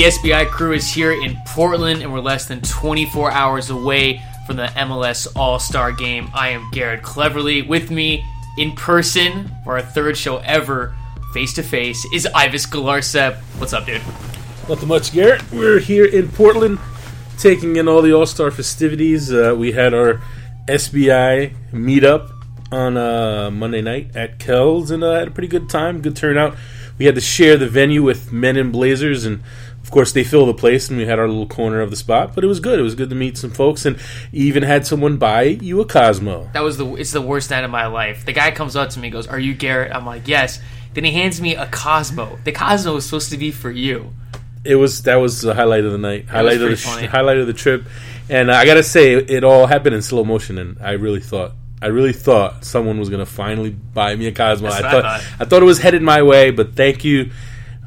The SBI crew is here in Portland, and we're less than 24 hours away from the MLS All Star game. I am Garrett Cleverly. With me in person for our third show ever, face to face, is Ives Galarcep. What's up, dude? Nothing much, Garrett. We're here in Portland taking in all the All Star festivities. Uh, we had our SBI meetup on uh, Monday night at Kells and uh, had a pretty good time, good turnout. We had to share the venue with Men in Blazers, and of course they fill the place, and we had our little corner of the spot. But it was good. It was good to meet some folks, and even had someone buy you a Cosmo. That was the it's the worst night of my life. The guy comes up to me, goes, "Are you Garrett?" I'm like, "Yes." Then he hands me a Cosmo. The Cosmo was supposed to be for you. It was that was the highlight of the night, was highlight of the funny. highlight of the trip, and uh, I gotta say it all happened in slow motion, and I really thought. I really thought someone was gonna finally buy me a Cosmo. I what I thought, thought. I thought it was headed my way, but thank you,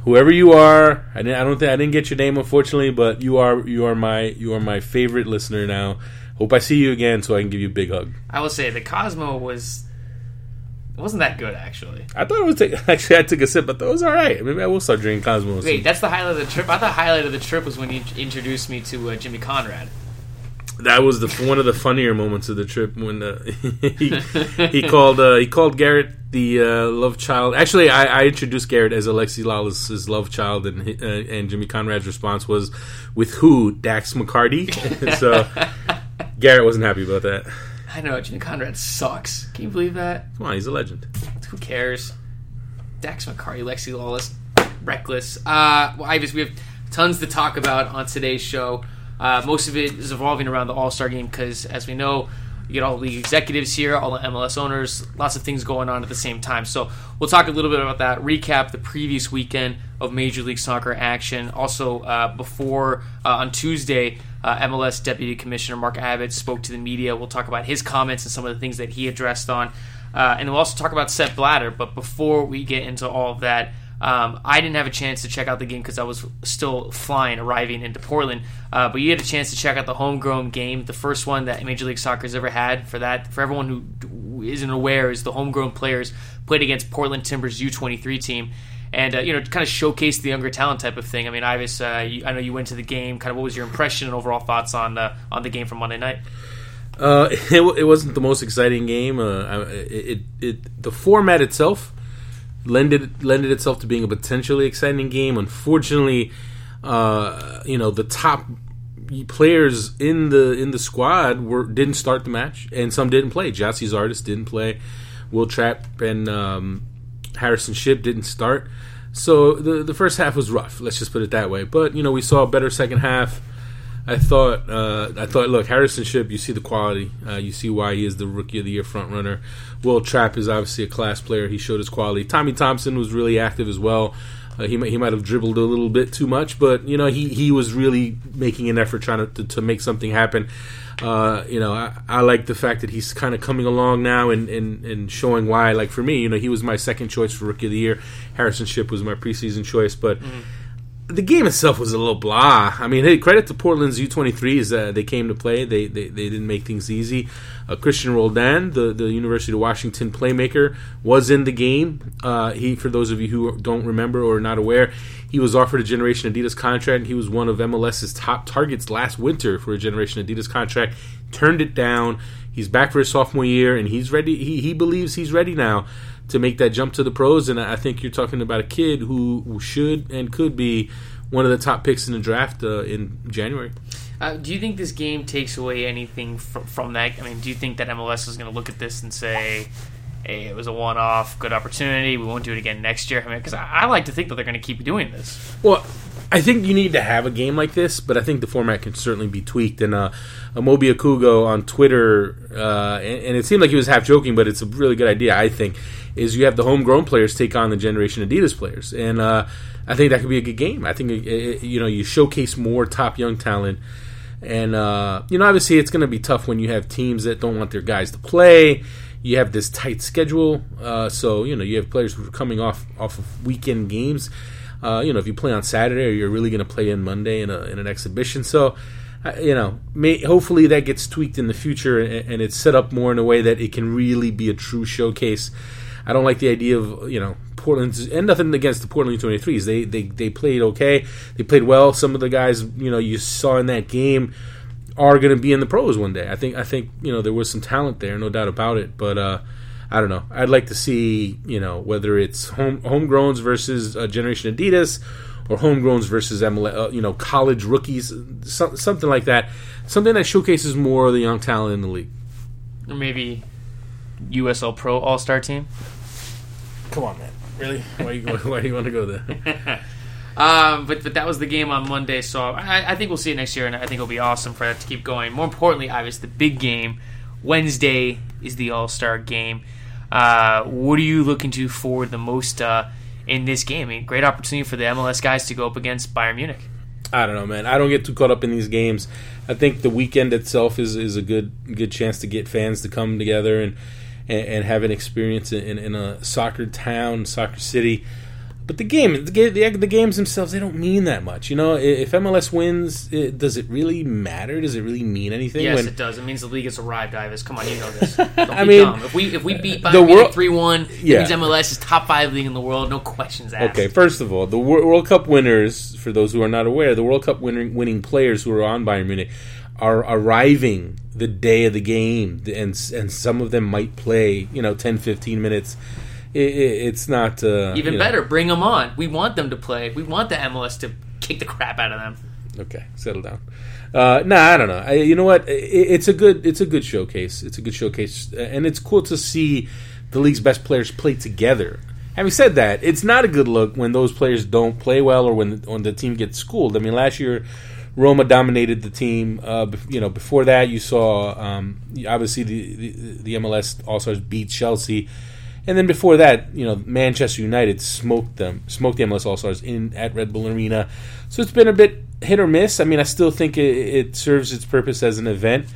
whoever you are. I didn't. I don't think I didn't get your name unfortunately, but you are you are my you are my favorite listener now. Hope I see you again so I can give you a big hug. I will say the Cosmo was it wasn't that good actually. I thought it was take, actually I took a sip, but that was all right. Maybe I will start drinking Cosmos. Wait, that's the highlight of the trip. I thought the highlight of the trip was when you introduced me to uh, Jimmy Conrad. That was the one of the funnier moments of the trip when uh, he, he called uh, he called Garrett the uh, love child. Actually, I, I introduced Garrett as Alexi Lalas's love child, and uh, and Jimmy Conrad's response was, "With who? Dax McCarty." so Garrett wasn't happy about that. I know Jimmy Conrad sucks. Can you believe that? Come on, he's a legend. Who cares? Dax McCarty, Lexi Lalas, reckless. Uh, well, Ives, we have tons to talk about on today's show. Uh, most of it is evolving around the All Star game because, as we know, you get all the executives here, all the MLS owners, lots of things going on at the same time. So we'll talk a little bit about that. Recap the previous weekend of Major League Soccer action. Also, uh, before uh, on Tuesday, uh, MLS Deputy Commissioner Mark Abbott spoke to the media. We'll talk about his comments and some of the things that he addressed on. Uh, and we'll also talk about Sepp Blatter. But before we get into all of that, um, I didn't have a chance to check out the game because I was still flying, arriving into Portland. Uh, but you had a chance to check out the homegrown game, the first one that Major League Soccer has ever had. For that, for everyone who isn't aware, is the homegrown players played against Portland Timbers U23 team. And uh, you know, kind of showcase the younger talent type of thing. I mean, Ives, uh, you, I know you went to the game. Kind of, what was your impression and overall thoughts on uh, on the game from Monday night? Uh, it, it wasn't the most exciting game. Uh, it, it, it the format itself lended lended itself to being a potentially exciting game. Unfortunately, uh, you know the top players in the in the squad were didn't start the match, and some didn't play. Jassie's artist didn't play. Wil Trapp and um, Harrison Shipp didn't start. So the the first half was rough. Let's just put it that way. But you know we saw a better second half. I thought, uh, I thought, look, Harrison Shipp, you see the quality. Uh, you see why he is the rookie of the year front runner. Wil Trapp is obviously a class player. He showed his quality. Tommy Thompson was really active as well. Uh, he might, he might have dribbled a little bit too much, but you know he, he was really making an effort trying to, to, to make something happen. Uh, you know, I, I like the fact that he's kind of coming along now and, and, and showing why. Like for me, you know, he was my second choice for rookie of the year. Harrison Shipp was my preseason choice, but the game itself was a little blah. I mean, hey, credit to Portland's U23s. Uh, they came to play. They, they they didn't make things easy. Uh, Cristian Roldan, the, the University of Washington playmaker, was in the game. Uh, he, for those of you who don't remember or are not aware, he was offered a Generation Adidas contract. and He was one of MLS's top targets last winter for a Generation Adidas contract. Turned it down. He's back for his sophomore year, and he's ready. He, he believes he's ready now to make that jump to the pros. And I think you're talking about a kid who, should and could be one of the top picks in the draft uh, in January. Uh, do you think this game takes away anything fr- from that? I mean, do you think that MLS is going to look at this and say, "Hey, it was a one-off, good opportunity. We won't do it again next year"? I mean, because I, I like to think that they're going to keep doing this. Well, I think you need to have a game like this, but I think the format can certainly be tweaked. And uh, Amobi Okugo on Twitter, uh, and, and it seemed like he was half joking, but it's a really good idea. I think is you have the homegrown players take on the Generation Adidas players, and uh, I think that could be a good game. I think it, it, you know you showcase more top young talent. And uh, you know, obviously, it's going to be tough when you have teams that don't want their guys to play. You have this tight schedule, uh, so you know you have players who are coming off off of weekend games. Uh, you know, if you play on Saturday, or you're really going to play in Monday in, a, in an exhibition. So, uh, you know, may, hopefully that gets tweaked in the future and, and it's set up more in a way that it can really be a true showcase. I don't like the idea of you know Portland's and nothing against the Portland 23s. They they they played okay. They played well. Some of the guys you know you saw in that game are going to be in the pros one day. I think I think you know there was some talent there, no doubt about it. But uh, I don't know. I'd like to see you know whether it's home homegrowns versus uh, Generation Adidas or homegrowns versus MLS, uh, you know college rookies, so, something like that. Something that showcases more of the young talent in the league. Or maybe USL Pro All Star team. Come on, man. Really? Why, you, why do you want to go there? Um, but but that was the game on Monday, so I, I think we'll see it next year, and I think it'll be awesome for that to keep going. More importantly, obviously, the big game Wednesday is the All Star game. Uh, what are you looking to for the most uh, in this game? I mean, great opportunity for the MLS guys to go up against Bayern Munich. I don't know, man. I don't get too caught up in these games. I think the weekend itself is, is a good good chance to get fans to come together and and, and have an experience in, in a soccer town, soccer city. But the game, the, the, the, games themselves, they don't mean that much. You know, if MLS wins, it, does it really matter? Does it really mean anything? Yes, when, it does. It means the league has arrived, Ives. Come on, you know this. I mean, dumb. if we if we beat uh, Bayern the world three one, yeah. means MLS is top five league in the world. No questions asked. Okay, first of all, the World Cup winners, for those who are not aware, the World Cup winning winning players who are on Bayern Munich are arriving the day of the game, and and some of them might play, you know, 10, 15 minutes it, it, it's not uh, even better. Know. Bring them on. We want them to play. We want the MLS to kick the crap out of them. Okay, settle down. Uh, nah, I don't know. I, you know what? It, it's a good it's a good showcase. It's a good showcase, and it's cool to see the league's best players play together. Having said that, it's not a good look when those players don't play well or when when the team gets schooled. I mean, last year Roma dominated the team. Uh, you know, before that, you saw um, obviously the, the, the MLS All Stars beat Chelsea. And then before that, you know, Manchester United smoked them, smoked the MLS All Stars in at Red Bull Arena. So it's been a bit hit or miss. I mean, I still think it, it, serves its purpose as an event,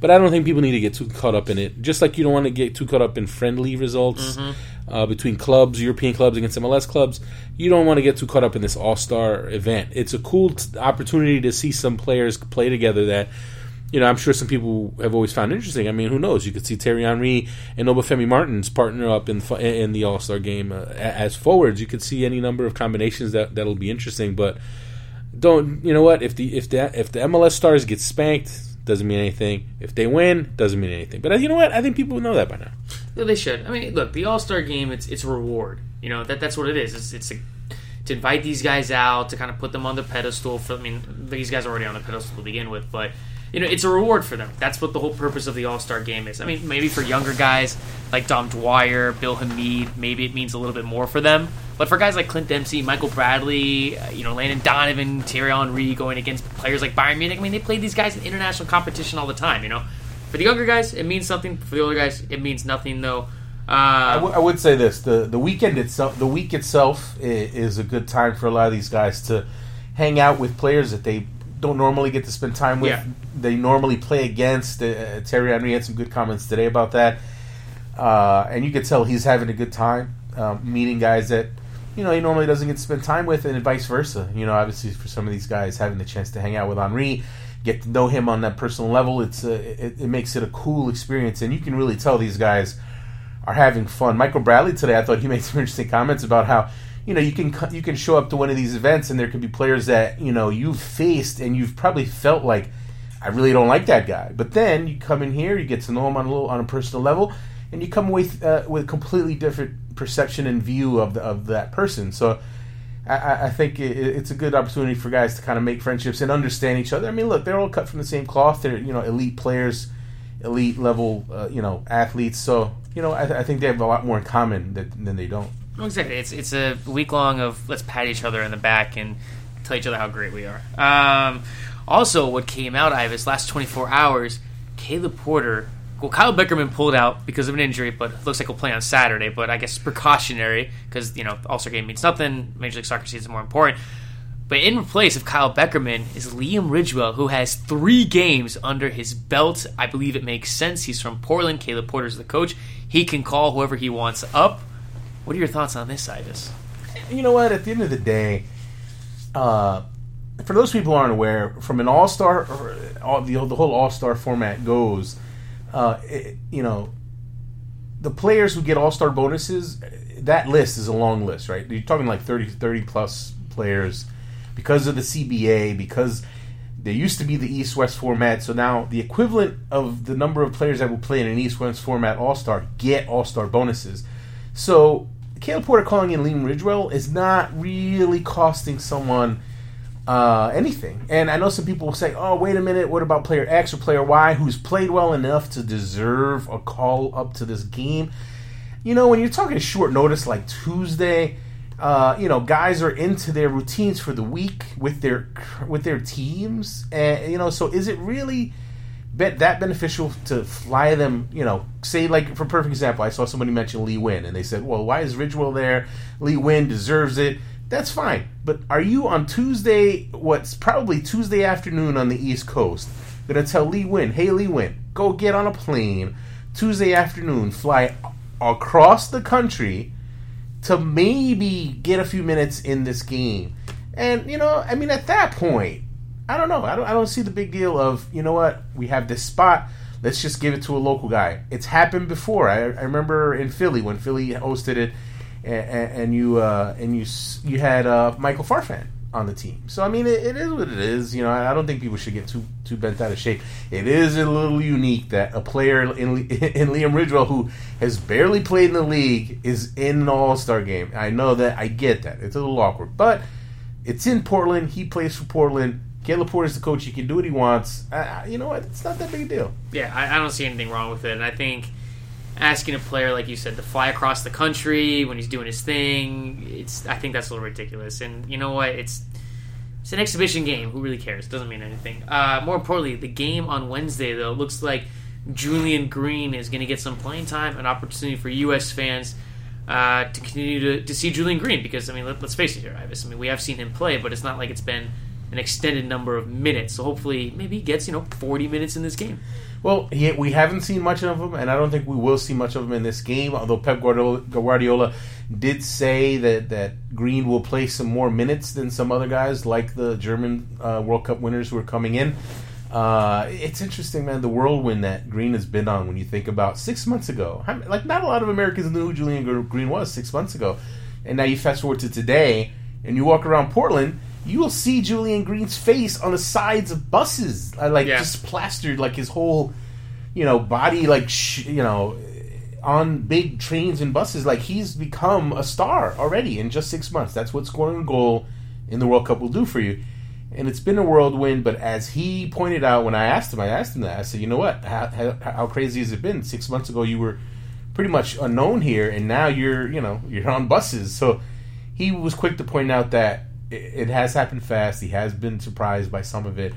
but I don't think people need to get too caught up in it. Just like you don't want to get too caught up in friendly results mm-hmm. uh, between clubs, European clubs against MLS clubs. You don't want to get too caught up in this All Star event. It's a cool t- opportunity to see some players play together that you know, I'm sure some people have always found interesting. I mean, who knows? You could see Thierry Henry and Obafemi Martins partner up in in the All Star game uh, as forwards. You could see any number of combinations that that'll be interesting. But don't you know what? If the if the if the MLS stars get spanked, doesn't mean anything. If they win, doesn't mean anything. But uh, you know what? I think people know that by now. Yeah, they should. I mean, look, the All Star game it's it's a reward. You know that that's what it is. It's it's a, to invite these guys out to kind of put them on the pedestal. For I mean, these guys are already on the pedestal to begin with, but you know, it's a reward for them. That's what the whole purpose of the All Star game is. I mean, maybe for younger guys like Dom Dwyer, Bill Hamid, maybe it means a little bit more for them. But for guys like Clint Dempsey, Michael Bradley, uh, you know, Landon Donovan, Thierry Henry going against players like Bayern Munich, I mean, they play these guys in international competition all the time, you know. For the younger guys, it means something. For the older guys, it means nothing, though. Uh, I, w- I would say this: the the weekend itself, the week itself, is a good time for a lot of these guys to hang out with players that they don't normally get to spend time with. Yeah. They normally play against. Uh, Thierry Henry had some good comments today about that, uh, and you could tell he's having a good time um, meeting guys that you know he normally doesn't get to spend time with, and vice versa. You know, obviously for some of these guys, having the chance to hang out with Henry, get to know him on that personal level, it's uh, it, it makes it a cool experience, and you can really tell these guys are having fun. Michael Bradley today, I thought he made some interesting comments about how you know you can you can show up to one of these events and there could be players that you know you've faced and you've probably felt like I really don't like that guy, but then you come in here, you get to know him on a little on a personal level, and you come away uh, with a completely different perception and view of the, of that person. So. I, I think it, it's a good opportunity for guys to kind of make friendships and understand each other. I mean, look, they're all cut from the same cloth. They're you know elite players, elite level uh, you know athletes. So you know I, I, think they have a lot more in common than they don't. Well, exactly. It's it's a week long of let's pat each other in the back and tell each other how great we are. Um, also, what came out, Ives, last 24 hours, Caleb Porter. Well, Kyle Beckerman pulled out because of an injury, but looks like he'll play on Saturday. But I guess precautionary because you know All Star game means nothing. Major League Soccer season is more important. But in place of Kyle Beckerman is Liam Ridgewell, who has three games under his belt. I believe it makes sense. He's from Portland. Caleb Porter's the coach. He can call whoever he wants up. What are your thoughts on this, Ives? You know what? At the end of the day, uh, for those people who aren't aware, from an all star, all, the, the whole all star format goes, uh, it, you know, the players who get All Star bonuses, that list is a long list, right? You're talking like 30, 30 plus players because of the CBA, because there used to be the East West format. So now the equivalent of the number of players that will play in an East West format All Star get All Star bonuses. So Caleb Porter calling in Liam Ridgewell is not really costing someone uh, anything. And I know some people will say, "Oh, wait a minute, what about player X or player Y who's played well enough to deserve a call up to this game?" You know, when you're talking short notice like Tuesday, uh, you know, guys are into their routines for the week with their with their teams, and you know, so is it really? Bet that beneficial to fly them, you know, say like for perfect example, I saw somebody mention Lee Nguyen and they said, Well, why is Ridgewell there? Lee Nguyen deserves it that's fine. But are you on Tuesday, what's probably Tuesday afternoon on the East Coast, to tell Lee Nguyen, hey, Lee Nguyen, go get on a plane Tuesday afternoon, fly across the country to maybe get a few minutes in this game? And, you know, I mean, at that point, I don't know. I don't, I don't see the big deal of, you know what, we have this spot. Let's just give it to a local guy. It's happened before. I, I remember in Philly when Philly hosted it and, and you uh, and you you had uh, Michael Farfan on the team. So I mean, it, it is what it is. You know, I don't think people should get too too bent out of shape. It is a little unique that a player in in Liam Ridgewell who has barely played in the league is in an All Star game. I know that. I get that. It's a little awkward, but it's in Portland. He plays for Portland. Caleb Porter's the coach. He can do what he wants. You know what? It's not that big a deal. Yeah, I, I don't see anything wrong with it, and I think asking a player like you said to fly across the country when he's doing his thing it's i think that's a little ridiculous and you know what it's it's an exhibition game who really cares doesn't mean anything uh, more importantly the game on wednesday though looks like julian green is going to get some playing time an opportunity for us fans uh, to continue to, to see julian green because i mean let, us face it here Ives. i mean we have seen him play but it's not like it's been an extended number of minutes so hopefully maybe he gets you know 40 minutes in this game well, he, we haven't seen much of him, and I don't think we will see much of him in this game. Although Pep Guardiola, Guardiola did say that, that Green will play some more minutes than some other guys, like the German uh, World Cup winners who are coming in. Uh, it's interesting, man, the whirlwind that Green has been on when you think about six months ago. Like, not a lot of Americans knew who Julian Green was six months ago. And now you fast forward to today, and you walk around Portland, you will see Julian Green's face on the sides of buses, uh, like yeah. just plastered, like his whole, you know, body, like sh- you know, on big trains and buses. Like he's become a star already in just six months. That's what scoring a goal in the World Cup will do for you. And it's been a whirlwind, but as he pointed out when I asked him, I asked him that. I said, you know what? How, how, how crazy has it been? Six months ago, you were pretty much unknown here, and now you're, you know, you're on buses. So he was quick to point out that it, has happened fast. He has been surprised by some of it,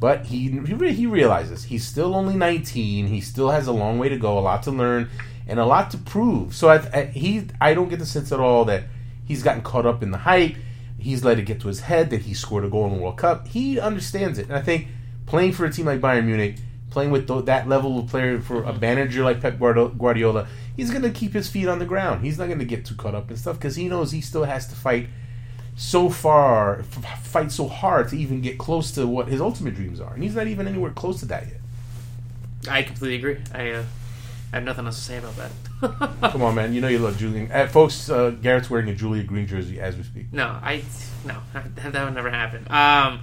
but he he realizes he's still only 19. He still has a long way to go, a lot to learn, and a lot to prove. So I, I, he I don't get the sense at all that he's gotten caught up in the hype. He's let it get to his head that he scored a goal in the World Cup. He understands it, and I think playing for a team like Bayern Munich, playing with that level of player for a manager like Pep Guardiola, he's going to keep his feet on the ground. He's not going to get too caught up in stuff because he knows he still has to fight so far, f- fight so hard to even get close to what his ultimate dreams are, and he's not even anywhere close to that yet. I completely agree. I, uh, I have nothing else to say about that. Come on, man. You know you love Julian. Uh, folks, uh, Garrett's wearing a Julian Green jersey as we speak. No, I no that would never happen. Um,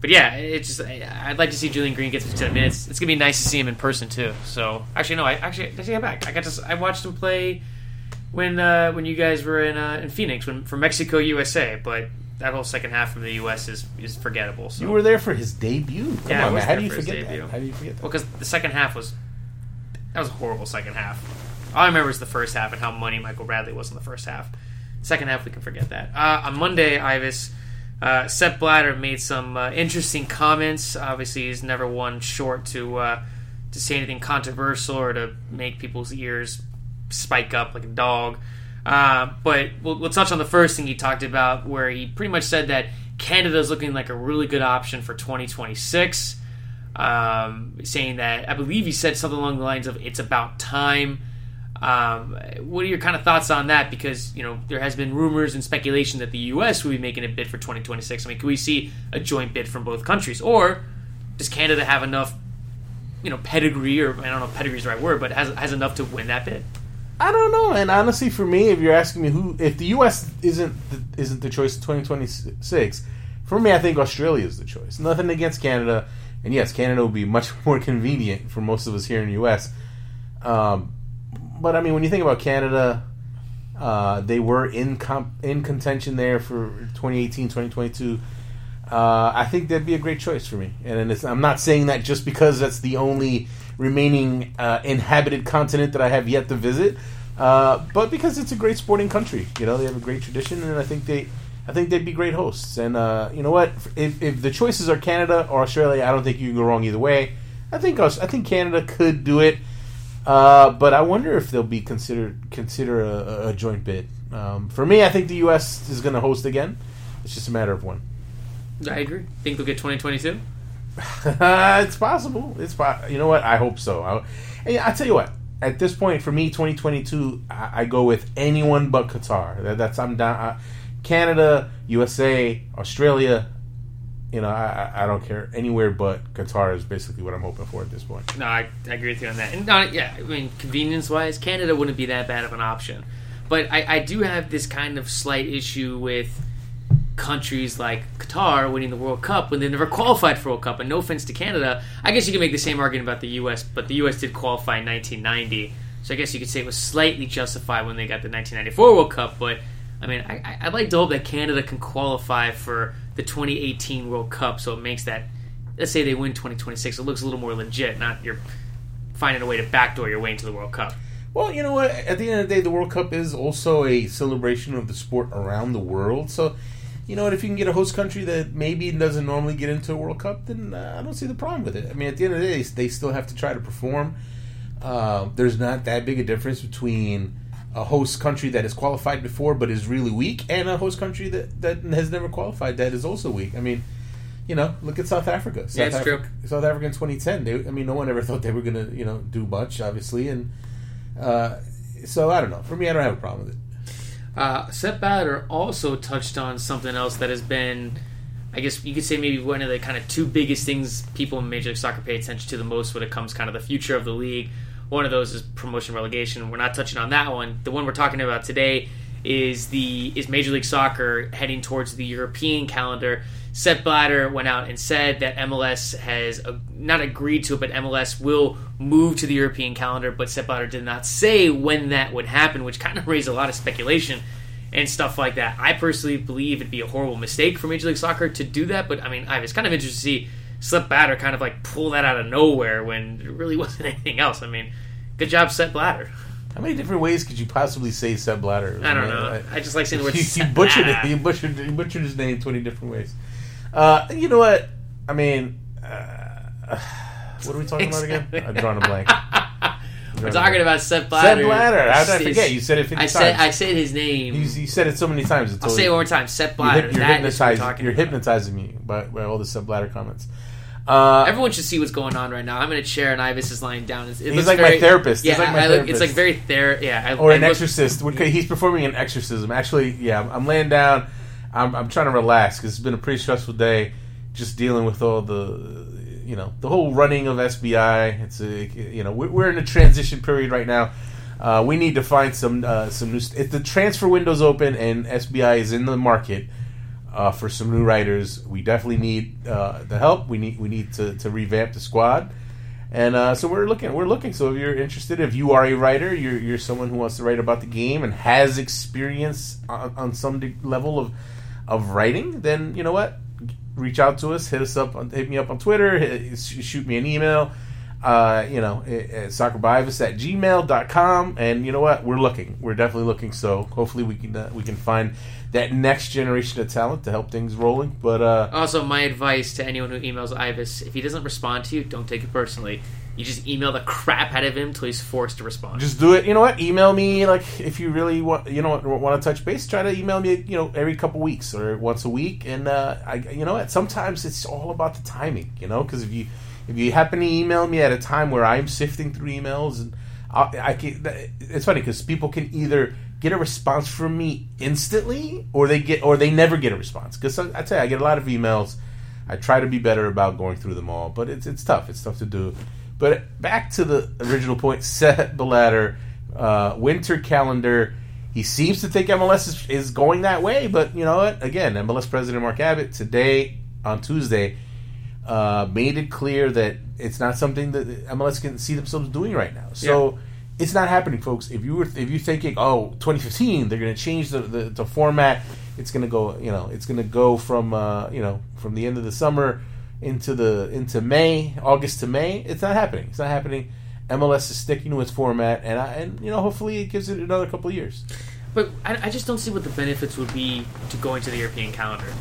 but yeah, it's just I, would like to see Julian Green get to ten minutes. It's gonna be nice to see him in person too. So actually, no, I actually I take it back. I got to I watched him play when uh, when you guys were in uh, in Phoenix when from Mexico USA, but that whole second half from the U.S. is is forgettable. So. You were there for his debut. Come yeah, on, man. How do you forget that? How do you forget that? Well, because the second half was that was a horrible second half. All I remember is the first half and how money Michael Bradley was in the first half. Second half, we can forget that. Uh, on Monday, Ives, uh, Sepp Blatter made some uh, interesting comments. Obviously, he's never one short to uh, to say anything controversial or to make people's ears spike up like a dog. Uh, but we'll, we'll, touch on the first thing he talked about, where he pretty much said that Canada is looking like a really good option for 2026. Um, saying that I believe he said something along the lines of "It's about time." Um, what are your kind of thoughts on that? Because you know there has been rumors and speculation that the U.S. will be making a bid for 2026. I mean, can we see a joint bid from both countries, or does Canada have enough, you know, pedigree, or I don't know pedigree is the right word, but has has enough to win that bid? I don't know. And honestly, for me, if you're asking me who, if the U.S. isn't the, isn't the choice in 2026, for me, I think Australia is the choice. Nothing against Canada, and yes, Canada would be much more convenient for most of us here in the U.S. Um, but I mean, when you think about Canada, uh, they were in comp- in contention there for 2018, 2022. Uh, I think that'd be a great choice for me, and I'm not saying that just because that's the only remaining uh, inhabited continent that I have yet to visit, uh, but because it's a great sporting country. You know, they have a great tradition, and I think they, I think they'd be great hosts. And uh, you know what? If, if the choices are Canada or Australia, I don't think you can go wrong either way. I think I think Canada could do it, uh, but I wonder if they'll be considered consider a, a joint bid. Um, for me, I think the U.S. is going to host again. It's just a matter of when. I agree. Think they'll get 2022? it's possible. It's po- you know what? I hope so. I, I tell you what. At this point, for me, 2022, I, I go with anyone but Qatar. That, that's I'm down. I, Canada, USA, Australia. You know, I, I don't care anywhere but Qatar is basically what I'm hoping for at this point. No, I, I agree with you on that. And not, yeah, I mean, convenience wise, Canada wouldn't be that bad of an option. But I, I do have this kind of slight issue with countries like Qatar winning the World Cup when they never qualified for World Cup. And no offense to Canada, I guess you can make the same argument about the U.S., but the U.S. did qualify in 1990, so I guess you could say it was slightly justified when they got the 1994 World Cup. But I mean, I, I'd like to hope that Canada can qualify for the 2018 World Cup, so it makes that. Let's say they win 2026, it looks a little more legit. Not you're finding a way to backdoor your way into the World Cup. Well, you know what? At the end of the day, the World Cup is also a celebration of the sport around the world. So you know what? If you can get a host country that maybe doesn't normally get into a World Cup, then uh, I don't see the problem with it. I mean, at the end of the day, they still have to try to perform. Uh, there's not that big a difference between a host country that has qualified before but is really weak and a host country that, that has never qualified that is also weak. I mean, you know, look at South Africa. South yeah, it's Africa, true. South Africa in 2010. They, I mean, no one ever thought they were going to, you know, do much, obviously, and uh, so I don't know. For me, I don't have a problem with it. Uh, Sepp Blatter also touched on something else that has been, I guess you could say maybe one of the kind of two biggest things people in Major League Soccer pay attention to the most when it comes kind of the future of the league. One of those is promotion relegation. We're not touching on that one. The one we're talking about today is the is Major League Soccer heading towards the European calendar. Sepp Blatter went out and said that MLS has uh, not agreed to it, but MLS will move to the European calendar. But Sepp Blatter did not say when that would happen, which kind of raised a lot of speculation and stuff like that. I personally believe it'd be a horrible mistake for Major League Soccer to do that, but I mean, I was kind of interested to see Sepp Blatter kind of like pull that out of nowhere when there really wasn't anything else. I mean, good job, Sepp Blatter. How many different ways could you possibly say Sepp Blatter? I don't know. I, I just like saying the word. You, you butchered it. You butchered, you butchered his name twenty different ways. Uh, you know what? I mean, uh, what are we talking about again? I'm drawing a blank. We're talking about Sepp Blatter. Sepp Blatter. How did I forget? You said it 50 I times. said I said his name. You, you said it so many times. I'll say it one more time. Sepp Blatter. You're, That is what we're hypnotizing, talking you're hypnotizing me by, by all the Sepp Blatter comments. Uh, Everyone should see what's going on right now. I'm in a chair and Ives is lying down. It He's looks like my very- therapist. He's Yeah, like my I look- it's like very ther. Yeah, I, or I an look- exorcist. We're- He's performing an exorcism. Actually, yeah, I'm, I'm laying down. I'm, I'm trying to relax because it's been a pretty stressful day, just dealing with all the, you know, the whole running of SBI. It's a, you know, we're, in a transition period right now. Uh, we need to find some uh, some new. St- if the transfer window's open and SBI is in the market uh, for some new writers, we definitely need uh, the help. We need we need to, to revamp the squad. And uh, so we're looking. We're looking. So if you're interested, if you are a writer, you're you're someone who wants to write about the game and has experience on, on some level of of writing, then you know what? Reach out to us. Hit us up. Hit me up on Twitter. Hit, shoot me an email. Uh, you know, at soccerbyives at gmail.com. And you know what? We're looking. We're definitely looking. So hopefully we can uh, we can find that next generation of talent to help things rolling. But uh, Also, my advice to anyone who emails Ives: if he doesn't respond to you, don't take it personally. You just email the crap out of him till he's forced to respond. Just do it. You know what? Email me like if you really want. You know want to touch base. Try to email me. You know every couple weeks or once a week. And uh, I, you know what? Sometimes it's all about the timing. You know because if you if you happen to email me at a time where I'm sifting through emails and I, I can, it's funny because people can either get a response from me instantly or they get or they never get a response. Because I, tell you, I get a lot of emails. I try to be better about going through them all, but it's it's tough. It's tough to do. But back to the original point, Sepp Blatter uh, winter calendar. He seems to think MLS is, is going that way, but you know what? Again, MLS President Mark Abbott today on Tuesday uh, made it clear that it's not something that MLS can see themselves doing right now. So. Yeah. It's not happening, folks. If you were if you thinking, oh, 2015, they're going to change the, the, the format. It's going to go, you know, it's going to go from uh, you know from the end of the summer into the into May, August to May. It's not happening. It's not happening. MLS is sticking to its format, and I, and you know, hopefully, it gives it another couple years. But I, I just don't see what the benefits would be to going to the European calendar.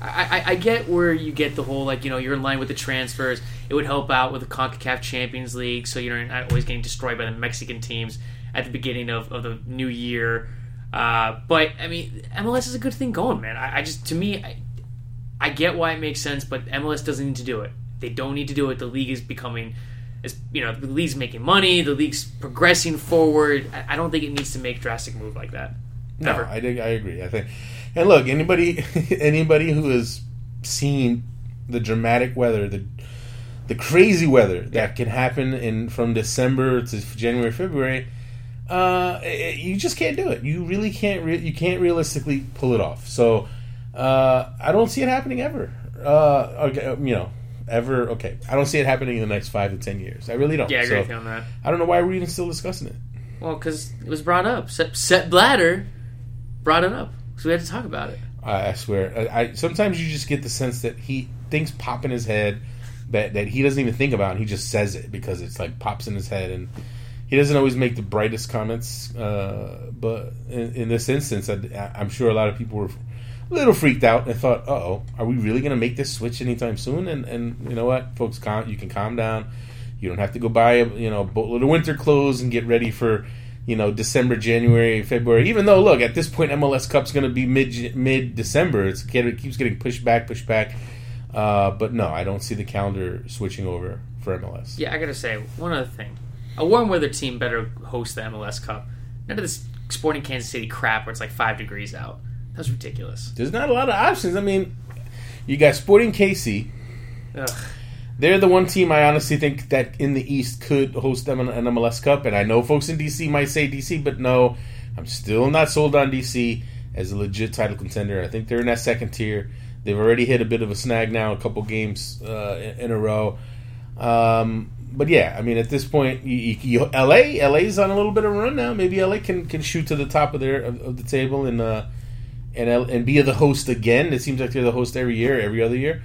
I, I, I get where you get the whole like you know you're in line with the transfers. It would help out with the Concacaf Champions League, so you're not always getting destroyed by the Mexican teams at the beginning of, of the new year. Uh, but I mean, MLS is a good thing going, man. I, I just to me, I, get why it makes sense, but MLS doesn't need to do it. They don't need to do it. The league is becoming, is you know, the league's making money. The league's progressing forward. I, I don't think it needs to make drastic move like that. No, Ever. I, I agree. I think, and look, anybody anybody who has seen the dramatic weather, the the crazy weather that can happen in from December to January, February, uh, it- you just can't do it. You really can't. Re- you can't realistically pull it off. So, uh, I don't see it happening ever. Uh, okay, you know, ever. Okay, I don't see it happening in the next five to ten years. I really don't. Yeah, I agree So, with you on that. I don't know why we're even still discussing it. Well, because it was brought up. Set, Set Bladder brought it up, so we had to talk about it. I, I swear. I, I sometimes you just get the sense that he things pop in his head that that he doesn't even think about. and He just says it because it's like pops in his head, and he doesn't always make the brightest comments. Uh, but in, in this instance, I, I'm sure a lot of people were little freaked out and thought, "Uh oh, are we really going to make this switch anytime soon?" And and you know what, folks, calm, you can calm down. You don't have to go buy a, you know a boatload of winter clothes and get ready for you know December, January, February. Even though look at this point, MLS Cup's going to be mid mid December. It's it keeps getting pushed back, pushed back. Uh, but no, I don't see the calendar switching over for MLS. Yeah, I gotta say one other thing: a warm weather team better host the MLS Cup. None of this Sporting Kansas City crap where it's like five degrees out. That's ridiculous. There's not a lot of options. I mean, you got Sporting KC. Ugh. They're the one team I honestly think that in the East could host them an an MLS Cup. And I know folks in DC might say DC, but no, I'm still not sold on DC as a legit title contender. I think they're in that second tier. They've already hit a bit of a snag now, a couple games uh, in, a row. Um, but yeah, I mean, at this point, you, you, LA, LA's on a little bit of a run now. Maybe LA can, can shoot to the top of their of, of the table and uh, and and be the host again. It seems like they're the host every year, every other year.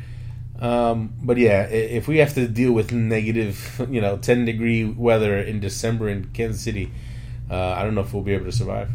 Um, but yeah, if we have to deal with negative, you know, ten degree weather in December in Kansas City, uh, I don't know if we'll be able to survive.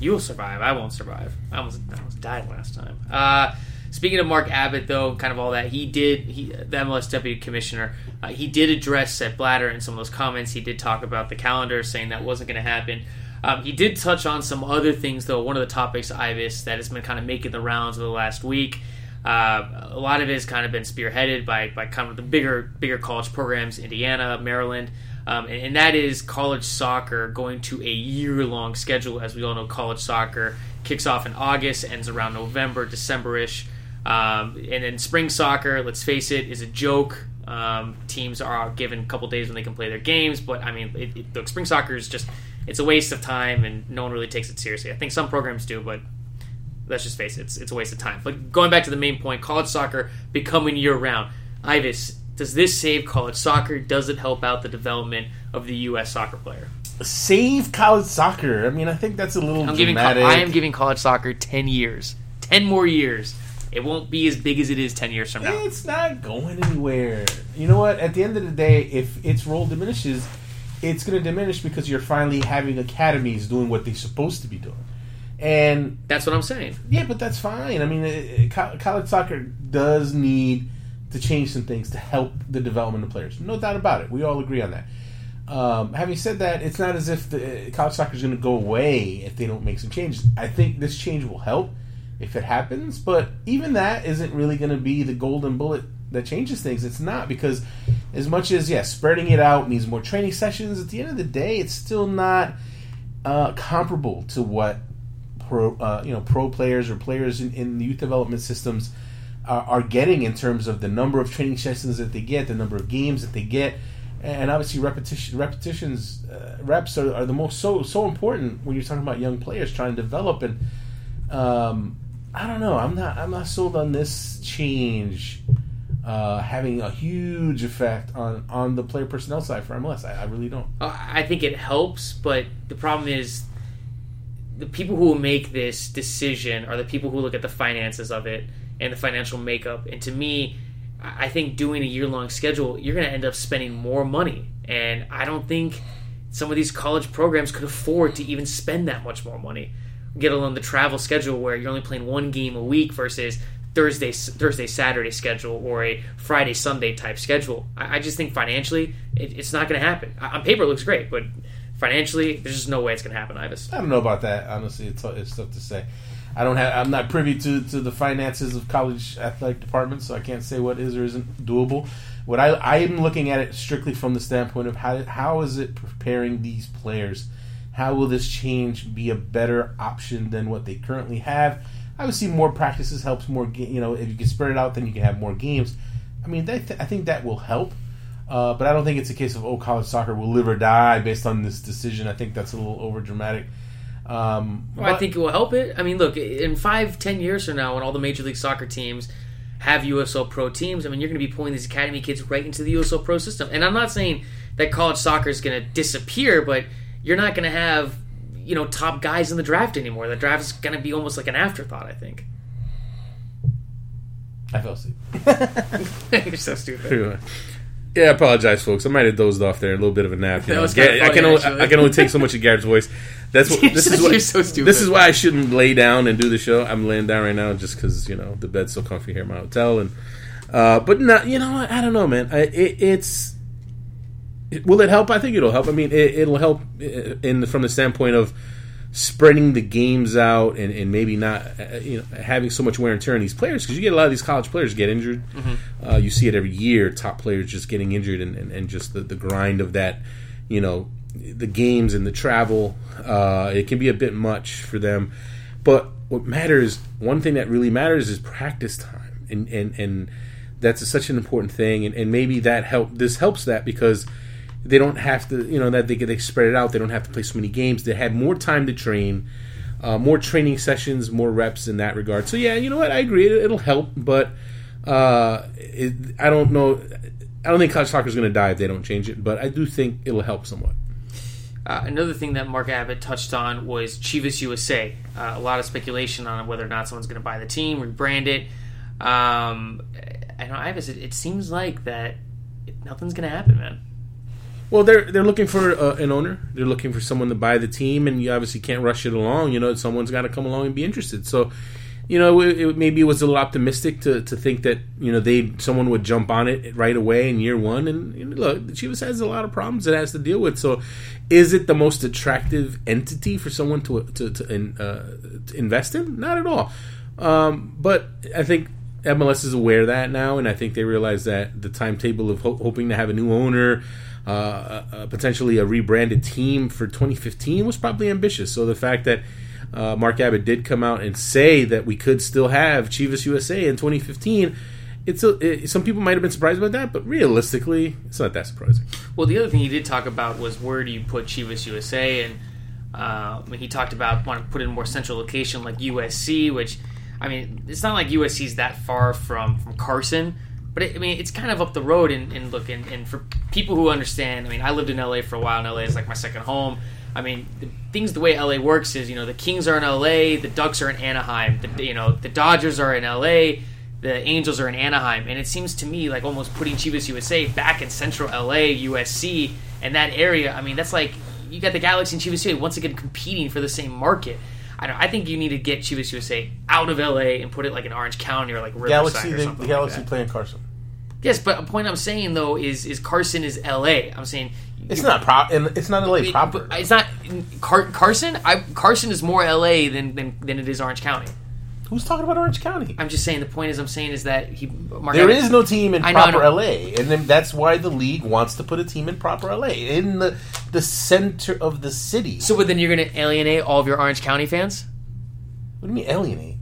You'll survive. I won't survive. I almost, I almost died last time. Uh, speaking of Mark Abbott, though, kind of all that he did, he the MLS deputy commissioner, uh, he did address Sepp Blatter in some of those comments. He did talk about the calendar, saying that wasn't going to happen. Um, he did touch on some other things, though. One of the topics, Ives, that has been kind of making the rounds of the last week. Uh, a lot of it has kind of been spearheaded by, by kind of the bigger bigger college programs, Indiana, Maryland, um, and, and that is college soccer going to a year long schedule. As we all know, college soccer kicks off in August, ends around November, December ish. Um, and then spring soccer, let's face it, is a joke. Um, teams are given a couple days when they can play their games, but I mean, it, it, spring soccer is just it's a waste of time, and no one really takes it seriously. I think some programs do, but let's just face it, it's, it's a waste of time. But going back to the main point, college soccer becoming year round. Ives, does this save college soccer? Does it help out the development of the U.S. soccer player? Save college soccer. I mean, I think that's a little I'm giving. co- dramatic. I am giving college soccer ten years, ten more years. It won't be as big as it is ten years from now. It's not going anywhere. You know what? At the end of the day, if its role diminishes, it's going to diminish because you're finally having academies doing what they're supposed to be doing. And That's what I'm saying. yeah, but that's fine. I mean, uh, uh, it, it- college soccer does need to change some things to help the development of players. No doubt about it. We all agree on that. Um, having said that, it's not as if the uh, college soccer is going to go away if they don't make some changes. I think this change will help if it happens, but even that isn't really going to be the golden bullet that changes things. It's not because as much as yeah, spreading it out means more training sessions. At the end of the day, it's still not uh, comparable to what pro uh, you know pro players or players in, in the youth development systems are, are getting in terms of the number of training sessions that they get, the number of games that they get, and obviously repetition repetitions uh, reps are, are the most so so important when you're talking about young players trying to develop and um, I don't know I'm not I'm not sold on this change uh, having a huge effect on on the player personnel side for MLS I, I really don't Uh, I think it helps, but the problem is the people who will make this decision are the people who look at the finances of it and the financial makeup. And to me, I think doing a year long schedule, you're going to end up spending more money. And I don't think some of these college programs could afford to even spend that much more money. Get alone the travel schedule where you're only playing one game a week versus Thursday, Thursday, Saturday schedule or a Friday, Sunday type schedule. I, I just think financially, it, it's not going to happen. On paper, it looks great, but financially, there's just no way it's going to happen, Ives. I don't know about that. Honestly, it's it's tough to say. I don't have. I'm not privy to, to the finances of college athletic departments, so I can't say what is or isn't doable. What I I am looking at it strictly from the standpoint of how how is it preparing these players? How will this change be a better option than what they currently have? Obviously, more practices helps. More you know, if you can spread it out, then you can have more games. I mean, that, I think that will help. Uh, but I don't think it's a case of oh, college soccer will live or die based on this decision. I think that's a little over dramatic. Um, Well, I think it will help it. I mean, look, in five, ten years from now, when all the Major League Soccer teams have USL Pro teams, I mean, you're going to be pulling these academy kids right into the USL Pro system. And I'm not saying that college soccer is going to disappear, but you're not going to have, you know, top guys in the draft anymore. The draft is going to be almost like an afterthought, I think. I fell asleep. you're so stupid. Yeah, I apologize, folks. I might have dozed off there. A little bit of a nap. You That know. was kinda I can only actually. I can only take so much of Garrett's voice. That's what this is. What, you're so stupid. This is why I shouldn't lay down and do the show. I'm laying down right now just because you know the bed's so comfy here at my hotel. And uh, but not, you know, what? I don't know, man. I, it, it's it- will it help? I think it'll help. I mean, it, it'll help in from the standpoint of spreading the games out and, and maybe not uh, you know having so much wear and tear on these players because you get a lot of these college players get injured. Uh, you see it every year. Top players just getting injured and, and, and just the, the grind of that. You know, the games and the travel. Uh, it can be a bit much for them. But what matters, one thing that really matters, is practice time, and and and that's such an important thing. And, and maybe that help. This helps that because they don't have to, you know, that they they spread it out. They don't have to play so many games. They had more time to train, uh, more training sessions, more reps in that regard. So yeah, you know what? I agree. It, it'll help, but uh, it, I don't know. I don't think college soccer is going to die if they don't change it, but I do think it'll help somewhat. Uh, another thing that Mark Abbott touched on was Chivas USA. Uh, a lot of speculation on whether or not someone's going to buy the team, rebrand it. Um, I know, Ives, it, it seems like that nothing's going to happen, man. Well, they're they're looking for uh, an owner. They're looking for someone to buy the team, and you obviously can't rush it along. You know, someone's got to come along and be interested. So, you know, it, it, maybe it was a little optimistic to, to think that you know they someone would jump on it right away in year one. And look, the Chivas has a lot of problems it has to deal with. So, is it the most attractive entity for someone to to, to, in, uh, to invest in? Not at all. Um, but I think MLS is aware of that now, and I think they realize that the timetable of ho- hoping to have a new owner, uh, uh, potentially a rebranded team for 2015 was probably ambitious. So the fact that uh, Mark Abbott did come out and say that we could still have Chivas USA in 2015, it's a, it, some people might have been surprised about that, but realistically, it's not that surprising. Well, the other thing he did talk about was where do you put Chivas USA, and uh, he talked about wanting to put it in a more central location like USC, which I mean, it's not like USC's that far from from Carson, but it, I mean, it's kind of up the road. And, and look, and, and for people who understand, I mean, I lived in LA for a while, and LA is like my second home. I mean, the things the way LA works is, you know, the Kings are in LA, the Ducks are in Anaheim, the, you know, the Dodgers are in LA, the Angels are in Anaheim, and it seems to me like almost putting Chivas USA back in Central LA, USC, and that area. I mean, that's like you got the Galaxy and Chivas USA once again competing for the same market. I don't. I think you need to get Chivas USA out of LA and put it like in Orange County or like Riverside Galaxy, or the, something the Galaxy like that. playing Carson. Yes, but a point I'm saying though is is Carson is LA. I'm saying It's not prop, it's not LA it- proper. it's not Car- Carson. I, Carson is more LA than, than than it is Orange County. Who's talking about Orange County? I'm just saying the point is I'm saying is that he Mark There Abbott- is no team in I know, I proper know. LA, and then that's why the league wants to put a team in proper LA in the the center of the city. So, but then you're going to alienate all of your Orange County fans. what do you mean alienate?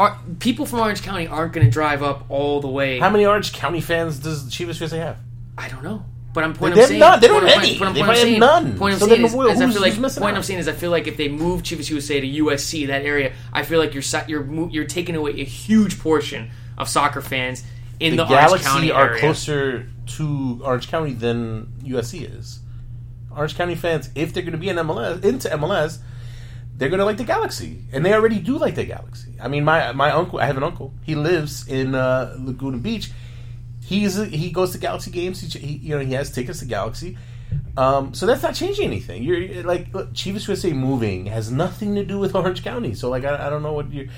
Are, people from Orange County aren't going to drive up all the way. How many Orange County fans does Chivas USA have? I don't know. But I'm point They I'm saying, none. They don't have any. point They point I'm have saying- none. Point I'm So saying is, who- is I feel like who's point out? I'm saying is I feel like if they move Chivas USA to USC that area, I feel like you're you're you're taking away a huge portion of soccer fans in the, the Orange Galaxy County are area. closer to Orange County than USC is. Orange County fans, if they're going to be in MLS into MLS, they're going to like the Galaxy, and they already do like the Galaxy. I mean, my my uncle, I have an uncle. He lives in uh, Laguna Beach. He's he goes to Galaxy games. He, he you know he has tickets to Galaxy. Um, so that's not changing anything. You're like look, Chivas USA moving has nothing to do with Orange County. So like I, I don't know what you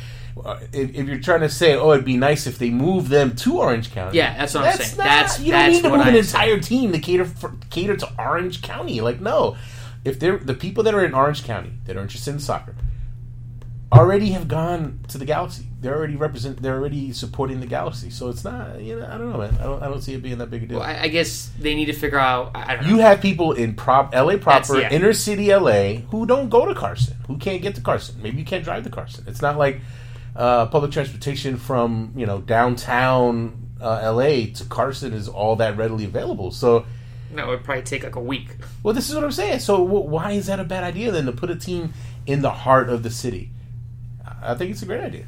are if, if you're trying to say oh it'd be nice if they move them to Orange County. Yeah, that's what I'm saying. Not, That's- you don't that's need to move an I'm entire team to cater for, cater to Orange County. Like no, if they're the people that are in Orange County that are interested in soccer already have gone to the Galaxy. They're already represent. They're already supporting the Galaxy. So it's not. You know, I don't know, man. I don't. I don't see it being that big a deal. Well, I, I guess they need to figure out. I don't know. You have people in prop LA proper, yeah. inner city LA, who don't go to Carson, who can't get to Carson. Maybe you can't drive to Carson. It's not like uh, public transportation from you know downtown uh, LA to Carson is all that readily available. So, no, it would probably take like a week. well, this is what I'm saying. So, w- why is that a bad idea then to put a team in the heart of the city? I think it's a great idea.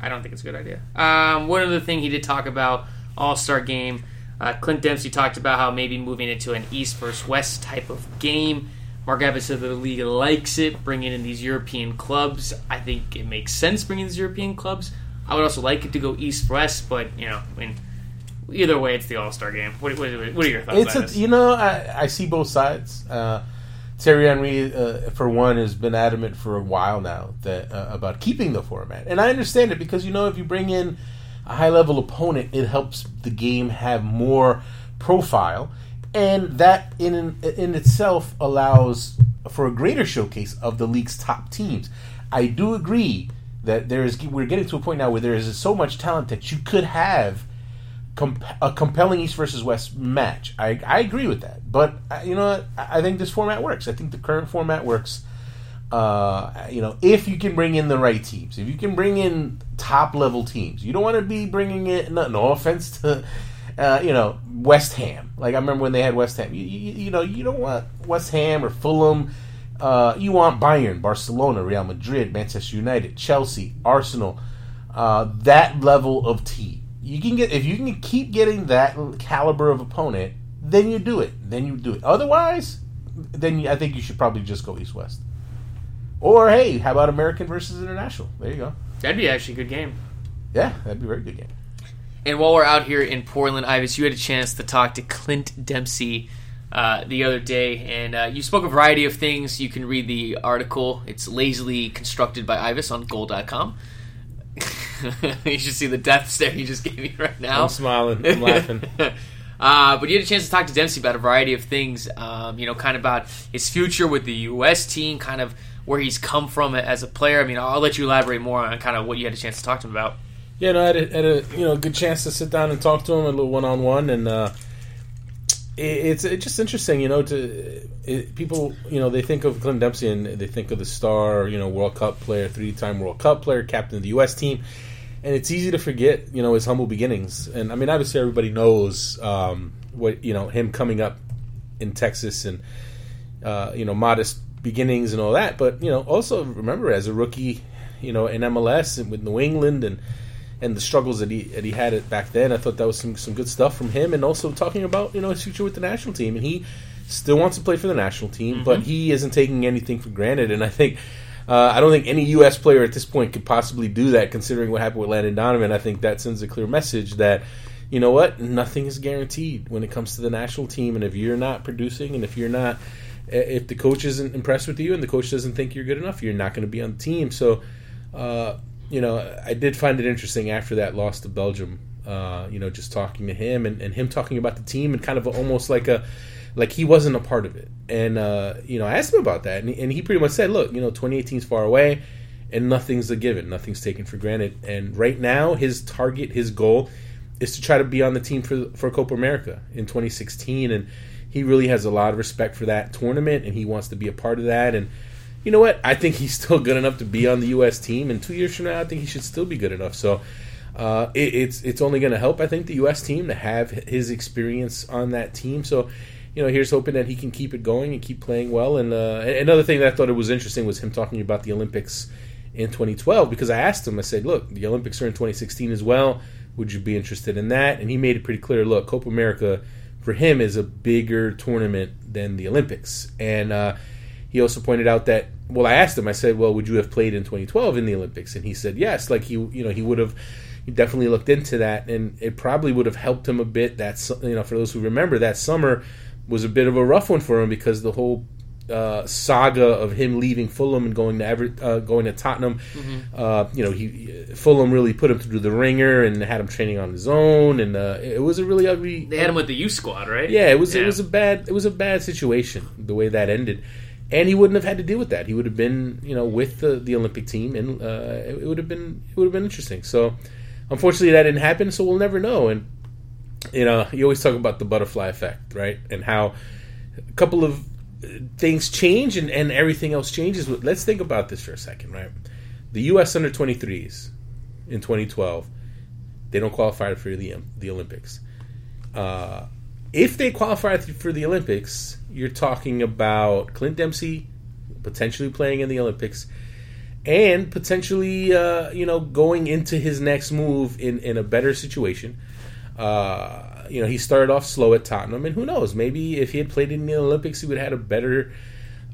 I don't think it's a good idea. Um, one other thing he did talk about All Star Game. Uh, Clint Dempsey talked about how maybe moving it to an East versus West type of game. Mark Abbott said that the league likes it, bringing in these European clubs. I think it makes sense bringing these European clubs. I would also like it to go East West, but you know, I mean, either way, it's the All Star Game. What, what, what are your thoughts? It's on a, this? you know I, I see both sides. Uh, Thierry Henry, uh, for one, has been adamant for a while now that uh, about keeping the format, and I understand it because you know if you bring in a high level opponent, it helps the game have more profile, and that in in itself allows for a greater showcase of the league's top teams. I do agree that there is we're getting to a point now where there is so much talent that you could have a compelling East versus West match. I, I agree with that, but uh, you know? I I think this format works. I think the current format works. Uh, you know, if you can bring in the right teams, if you can bring in top level teams, you don't want to be bringing in. No, no offense to. Uh, you know West Ham. Like I remember when they had West Ham. You, you, you know you don't want West Ham or Fulham. Uh, you want Bayern, Barcelona, Real Madrid, Manchester United, Chelsea, Arsenal. Uh, that level of team. You can get if you can keep getting that caliber of opponent, then you do it. Then you do it. Otherwise, then you, I think you should probably just go East West. Or hey, how about American versus International? There you go. That'd be actually a good game. Yeah, that'd be a very good game. And while we're out here in Portland, Ives, you had a chance to talk to Clint Dempsey uh, the other day, and uh, you spoke a variety of things. You can read the article. It's lazily constructed by Ives on goal.com. you should see the death stare he just gave me right now. I'm smiling. I'm laughing. Uh, but you had a chance to talk to Dempsey about a variety of things. Um, you know, kind of about his future with the U.S. team, kind of where he's come from as a player. I mean, I'll let you elaborate more on kind of what you had a chance to talk to him about. Yeah, no, I had a, had a you know good chance to sit down and talk to him a little one on one, and uh, it, it's it's just interesting, you know, to it, people, you know, they think of Clint Dempsey and they think of the star, you know, World Cup player, three time World Cup player, captain of the U.S. team, and it's easy to forget, you know, his humble beginnings. And I mean, obviously, everybody knows um, what you know him coming up in Texas and uh, you know modest beginnings and all that. But you know, also remember as a rookie, you know, in MLS and with New England and and the struggles that he that he had it back then. I thought that was some some good stuff from him, and also talking about you know his future with the national team, and he still wants to play for the national team, but he isn't taking anything for granted. And I think. Uh, I don't think any U.S. player at this point could possibly do that, considering what happened with Landon Donovan. I think that sends a clear message that, you know what, nothing is guaranteed when it comes to the national team. And if you're not producing, and if you're not, if the coach isn't impressed with you, and the coach doesn't think you're good enough, you're not going to be on the team. So, uh, you know, I did find it interesting after that loss to Belgium. Uh, you know, just talking to him and, and him talking about the team and kind of almost like a like he wasn't a part of it. And uh, you know, I asked him about that, and he, and he pretty much said, "Look, you know, 2018 is far away, and nothing's a given, nothing's taken for granted. And right now, his target, his goal, is to try to be on the team for for Copa America in 2016, and he really has a lot of respect for that tournament, and he wants to be a part of that. And you know what? I think he's still good enough to be on the U.S. team, and two years from now, I think he should still be good enough. So." uh, it, it's it's only going to help. I think the U.S. team to have his experience on that team. So, you know, here's hoping that he can keep it going and keep playing well. And uh, another thing that I thought it was interesting was him talking about the Olympics in 2012 because I asked him. I said, "Look, the Olympics are in 2016 as well. Would you be interested in that?" And he made it pretty clear. Look, Copa America for him is a bigger tournament than the Olympics, and uh, he also pointed out that. Well, I asked him. I said, "Well, would you have played in 2012 in the Olympics?" And he said, "Yes." Like he, you know, he would have he definitely looked into that, and it probably would have helped him a bit. That you know, for those who remember, that summer was a bit of a rough one for him because the whole uh, saga of him leaving Fulham and going to Ever- uh, going to Tottenham. Mm-hmm. Uh, you know, he Fulham really put him through the ringer and had him training on his own, and uh, it was a really ugly. They had him with the U squad, right? Yeah, it was yeah. it was a bad it was a bad situation the way that ended. And he wouldn't have had to deal with that. He would have been, you know, with the, the Olympic team, and uh, it would have been it would have been interesting. So, Unfortunately, that didn't happen, so we'll never know. And you know, you always talk about the butterfly effect, right? And how a couple of things change and, and everything else changes. Let's think about this for a second, right? The U.S. under 23s in 2012, they don't qualify for the the Olympics. Uh, if they qualify for the Olympics, you're talking about Clint Dempsey potentially playing in the Olympics and potentially uh, you know going into his next move in in a better situation. Uh, you know, he started off slow at Tottenham, and who knows? Maybe if he had played in the Olympics, he would have had a better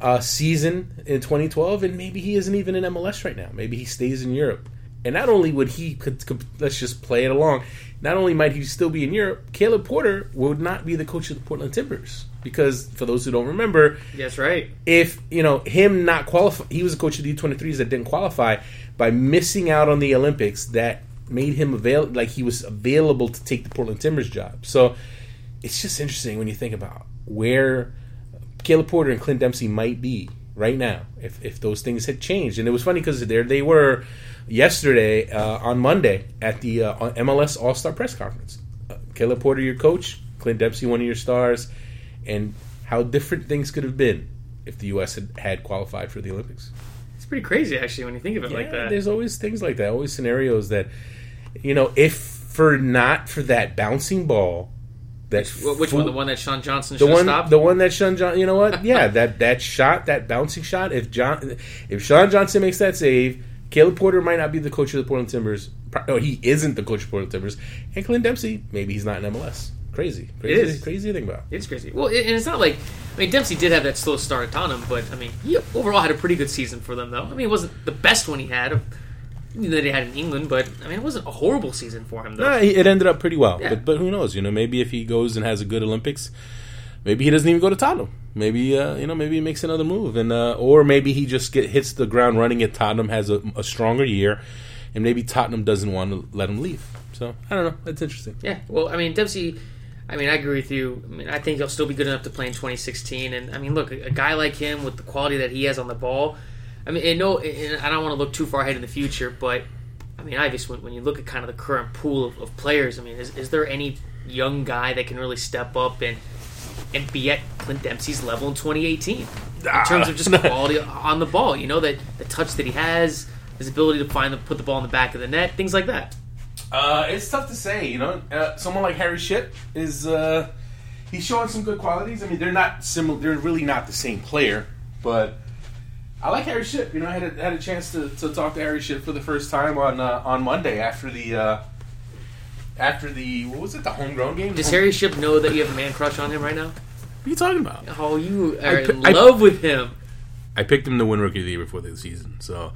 uh, season in 2012, and maybe he isn't even in MLS right now. Maybe he stays in Europe. And not only would he, could, could, let's just play it along, not only might he still be in Europe, Caleb Porter would not be the coach of the Portland Timbers because for those who don't remember, that's right. If you know him not qualify, he was a coach of the U23s that didn't qualify by missing out on the Olympics. That made him avail like he was available to take the Portland Timbers job. So it's just interesting when you think about where Caleb Porter and Clint Dempsey might be right now if if those things had changed. And it was funny because there they were yesterday uh, on Monday at the uh, MLS All Star press conference. Uh, Caleb Porter, your coach, Clint Dempsey, one of your stars and how different things could have been if the U.S. had, had qualified for the Olympics. Pretty crazy, actually, when you think of it yeah, like that. There's always things like that, always scenarios that, you know, if for not for that bouncing ball, that which, which one? The one that Sean Johnson the one, stopped? The one that Sean Johnson. You know what? Yeah, that that shot, that bouncing shot. If John, if Sean Johnson makes that save, Caleb Porter might not be the coach of the Portland Timbers. No, he isn't the coach of Portland Timbers. And Clint Dempsey, maybe he's not in MLS. Crazy, crazy, it is. crazy to think about. It's crazy. Well, and it's not like I mean Dempsey did have that slow start at Tottenham, but I mean he overall had a pretty good season for them, though. I mean it wasn't the best one he had that he had in England, but I mean it wasn't a horrible season for him, though. Nah, it ended up pretty well. Yeah. But but who knows? You know, maybe if he goes and has a good Olympics, maybe he doesn't even go to Tottenham. Maybe uh, you know, maybe he makes another move, and uh, or maybe he just get hits the ground running at Tottenham, has a, a stronger year, and maybe Tottenham doesn't want to let him leave. So I don't know. That's interesting. Yeah. Well, I mean Dempsey I mean, I agree with you. I mean, I think he'll still be good enough to play in 2016. And I mean, look, a, guy like him with the quality that he has on the ball. I mean, and no, and I don't want to look too far ahead in the future, but I mean, obviously, when, when you look at kind of the current pool of, of players, I mean, is, is there any young guy that can really step up and and be at Clint Dempsey's level in 2018 in ah. terms of just quality on the ball? You know, that the touch that he has, his ability to find the put the ball in the back of the net, things like that. Uh, it's tough to say, you know. Uh, someone like Harry Shipp is uh, he's showing some good qualities. I mean, they're not similar. They're really not the same player, but I like Harry Shipp. You know, I had a, had a chance to, to talk to Harry Shipp for the first time on uh, on Monday after the uh, after the what was it the homegrown game. Does Harry Shipp know that you have a man crush on him right now? What are you talking about? Oh, you are in love with him. I picked him to win Rookie of the Year before the season, so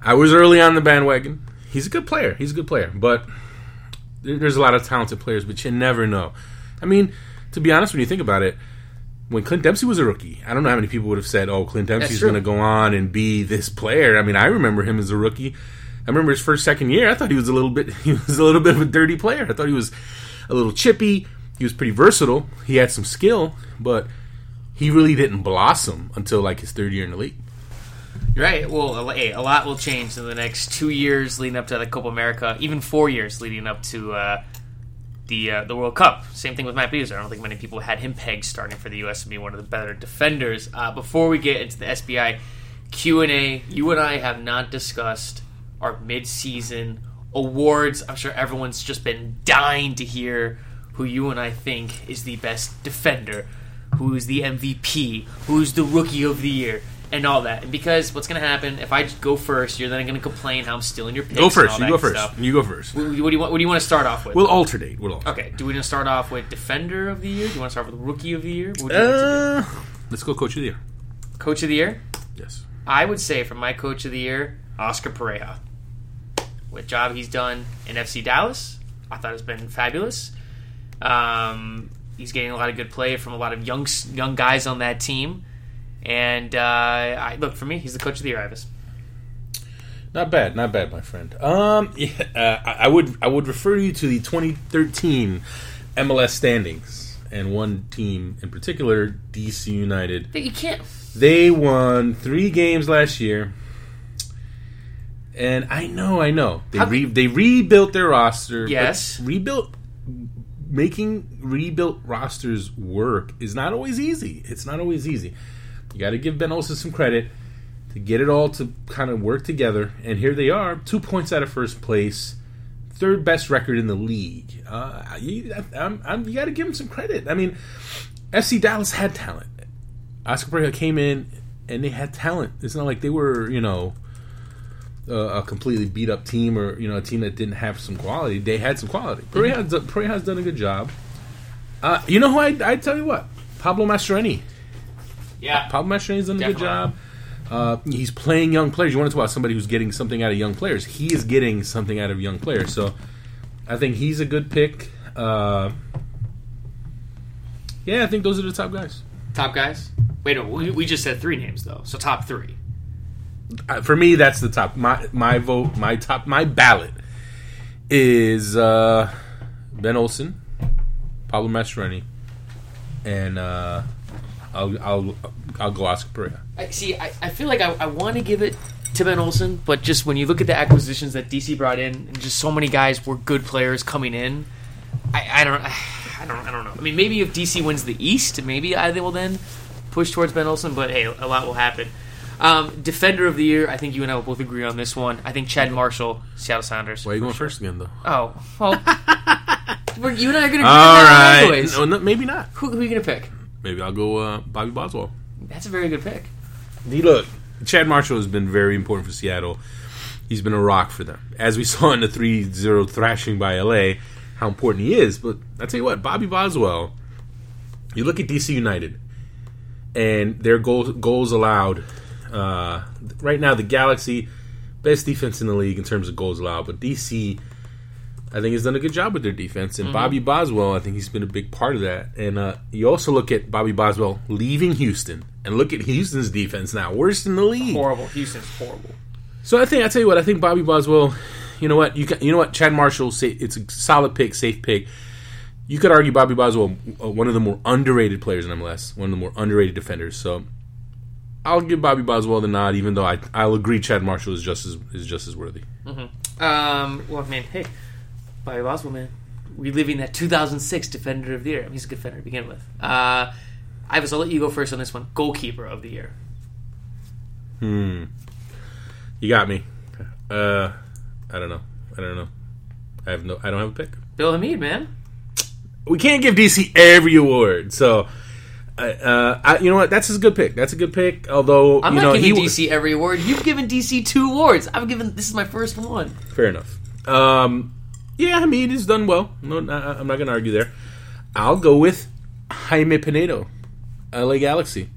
I was early on the bandwagon he's a good player. He's a good player, but there's a lot of talented players, but you never know. I mean, to be honest, when you think about it, when Clint Dempsey was a rookie, I don't know how many people would have said, "Oh, Clint Dempsey's going to go on and be this player." I mean, I remember him as a rookie. I remember his first second year. I thought he was a little bit he was a little bit of a dirty player. I thought he was a little chippy. He was pretty versatile. He had some skill, but he really didn't blossom until like his third year in the league. Right. Well, a, a lot will change in the next two years leading up to the Copa America, even four years leading up to uh, the uh, the World Cup. Same thing with Matt. I don't think many people had him pegged starting for the U.S. to be one of the better defenders. Uh, before we get into the SBI Q and A, you and I have not discussed our mid-season awards. I'm sure everyone's just been dying to hear who you and I think is the best defender, who is the MVP, who's the rookie of the year, and all that. And because what's going to happen if I go first, you're then going to complain how I'm stealing your picks. Go first. You go first. stuff. You go first. What, what do you want? What do you want to start off with? We'll alternate. We'll alternate. okay. Do we want to start off with defender of the year? Do you want to start with rookie of the year? What would you like to Uh, let's go coach of the year. Coach of the year? Yes. I would say for my coach of the year, Oscar Pareja. What job he's done in FC Dallas, I thought has been fabulous. Um, he's getting a lot of good play from a lot of young young guys on that team. And uh, I, look for me, he's the coach of the year, Ives. Not bad, not bad, my friend. Um, yeah, uh, I I would I would refer you to the 2013 MLS standings and one team in particular, DC United. You can't. They won three games last year, and I know, I know they How- re- they rebuilt their roster. Yes. rebuilt. Making rebuilt rosters work is not always easy. It's not always easy. You got to give Ben Olsen some credit to get it all to kind of work together. And here they are, two points out of first place, third best record in the league. Uh, you, I'm, I'm, you got to give them some credit. I mean, FC Dallas had talent. Oscar Pareja came in and they had talent. It's not like they were, you know, a, a completely beat up team or you know a team that didn't have some quality. They had some quality. Pareja's, Pareja's done a good job. Uh, you know who I I tell you what, Pablo Mastroeni. Yeah. Pablo Mastroeni's done a good job. Uh, he's playing young players. You want to talk about somebody who's getting something out of young players? He is getting something out of young players. So I think he's a good pick. Uh, yeah, I think those are the top guys. Top guys? Wait, no, we, we just said three names, though. So top three. Uh, for me, that's the top. My my vote, my top, my ballot is uh, Ben Olsen, Pablo Mastroeni, and uh, I'll I'll I'll go Oscar Pareja. I see. I, I feel like I, I want to give it to Ben Olsen, but just when you look at the acquisitions that DC brought in, and just so many guys were good players coming in, I, I don't, I don't, I don't know. I mean, maybe if DC wins the East, maybe I will then push towards Ben Olsen. But hey, a lot will happen. Um, Defender of the year, I think you and I will both agree on this one. I think Chad Marshall, Seattle Sounders. Why are you going first again, though? Oh, well, we're, you and I are going to agree All on that right, anyways. no, no, maybe not. Who, who are you going to pick? Maybe I'll go uh, Bobby Boswell. That's a very good pick. He look, Chad Marshall has been very important for Seattle. He's been a rock for them, as we saw in the 3-0 thrashing by LA. How important he is, but I tell you what, Bobby Boswell. You look at DC United, and their goals goals allowed. Uh, right now, the Galaxy best defense in the league in terms of goals allowed, but DC. I think he's done a good job with their defense, and Bobby Boswell, I think he's been a big part of that. And uh, you also look at Bobby Boswell leaving Houston, and look at Houston's defense now, worst in the league. Horrible. Houston's horrible. So I think I tell you what, I think Bobby Boswell. You know what? You can, you know what? Chad Marshall. Say, it's a solid pick, safe pick. You could argue Bobby Boswell, uh, one of the more underrated players in MLS, one of the more underrated defenders. So I'll give Bobby Boswell the nod, even though I I'll agree Chad Marshall is just as is just as worthy. Um, well, man, hey, Bobby Boswell, man, reliving that 2006 Defender of the Year. I mean, he's a good defender to begin with. Uh, Ives, I'll let you go first on this one. Goalkeeper of the Year. Hmm. You got me. Uh, I don't know. I don't know. I have no. I don't have a pick. Bill Hamid, man. we can't give DC every award. So, uh, uh, I, you know what? That's a good pick. That's a good pick. Although I'm you not know giving he DC every award. You've given DC two awards. I've given this is my first one. fair enough. Um, yeah, I mean, has done well. No, I'm not going to argue there. I'll go with Jaime Penedo, LA Galaxy.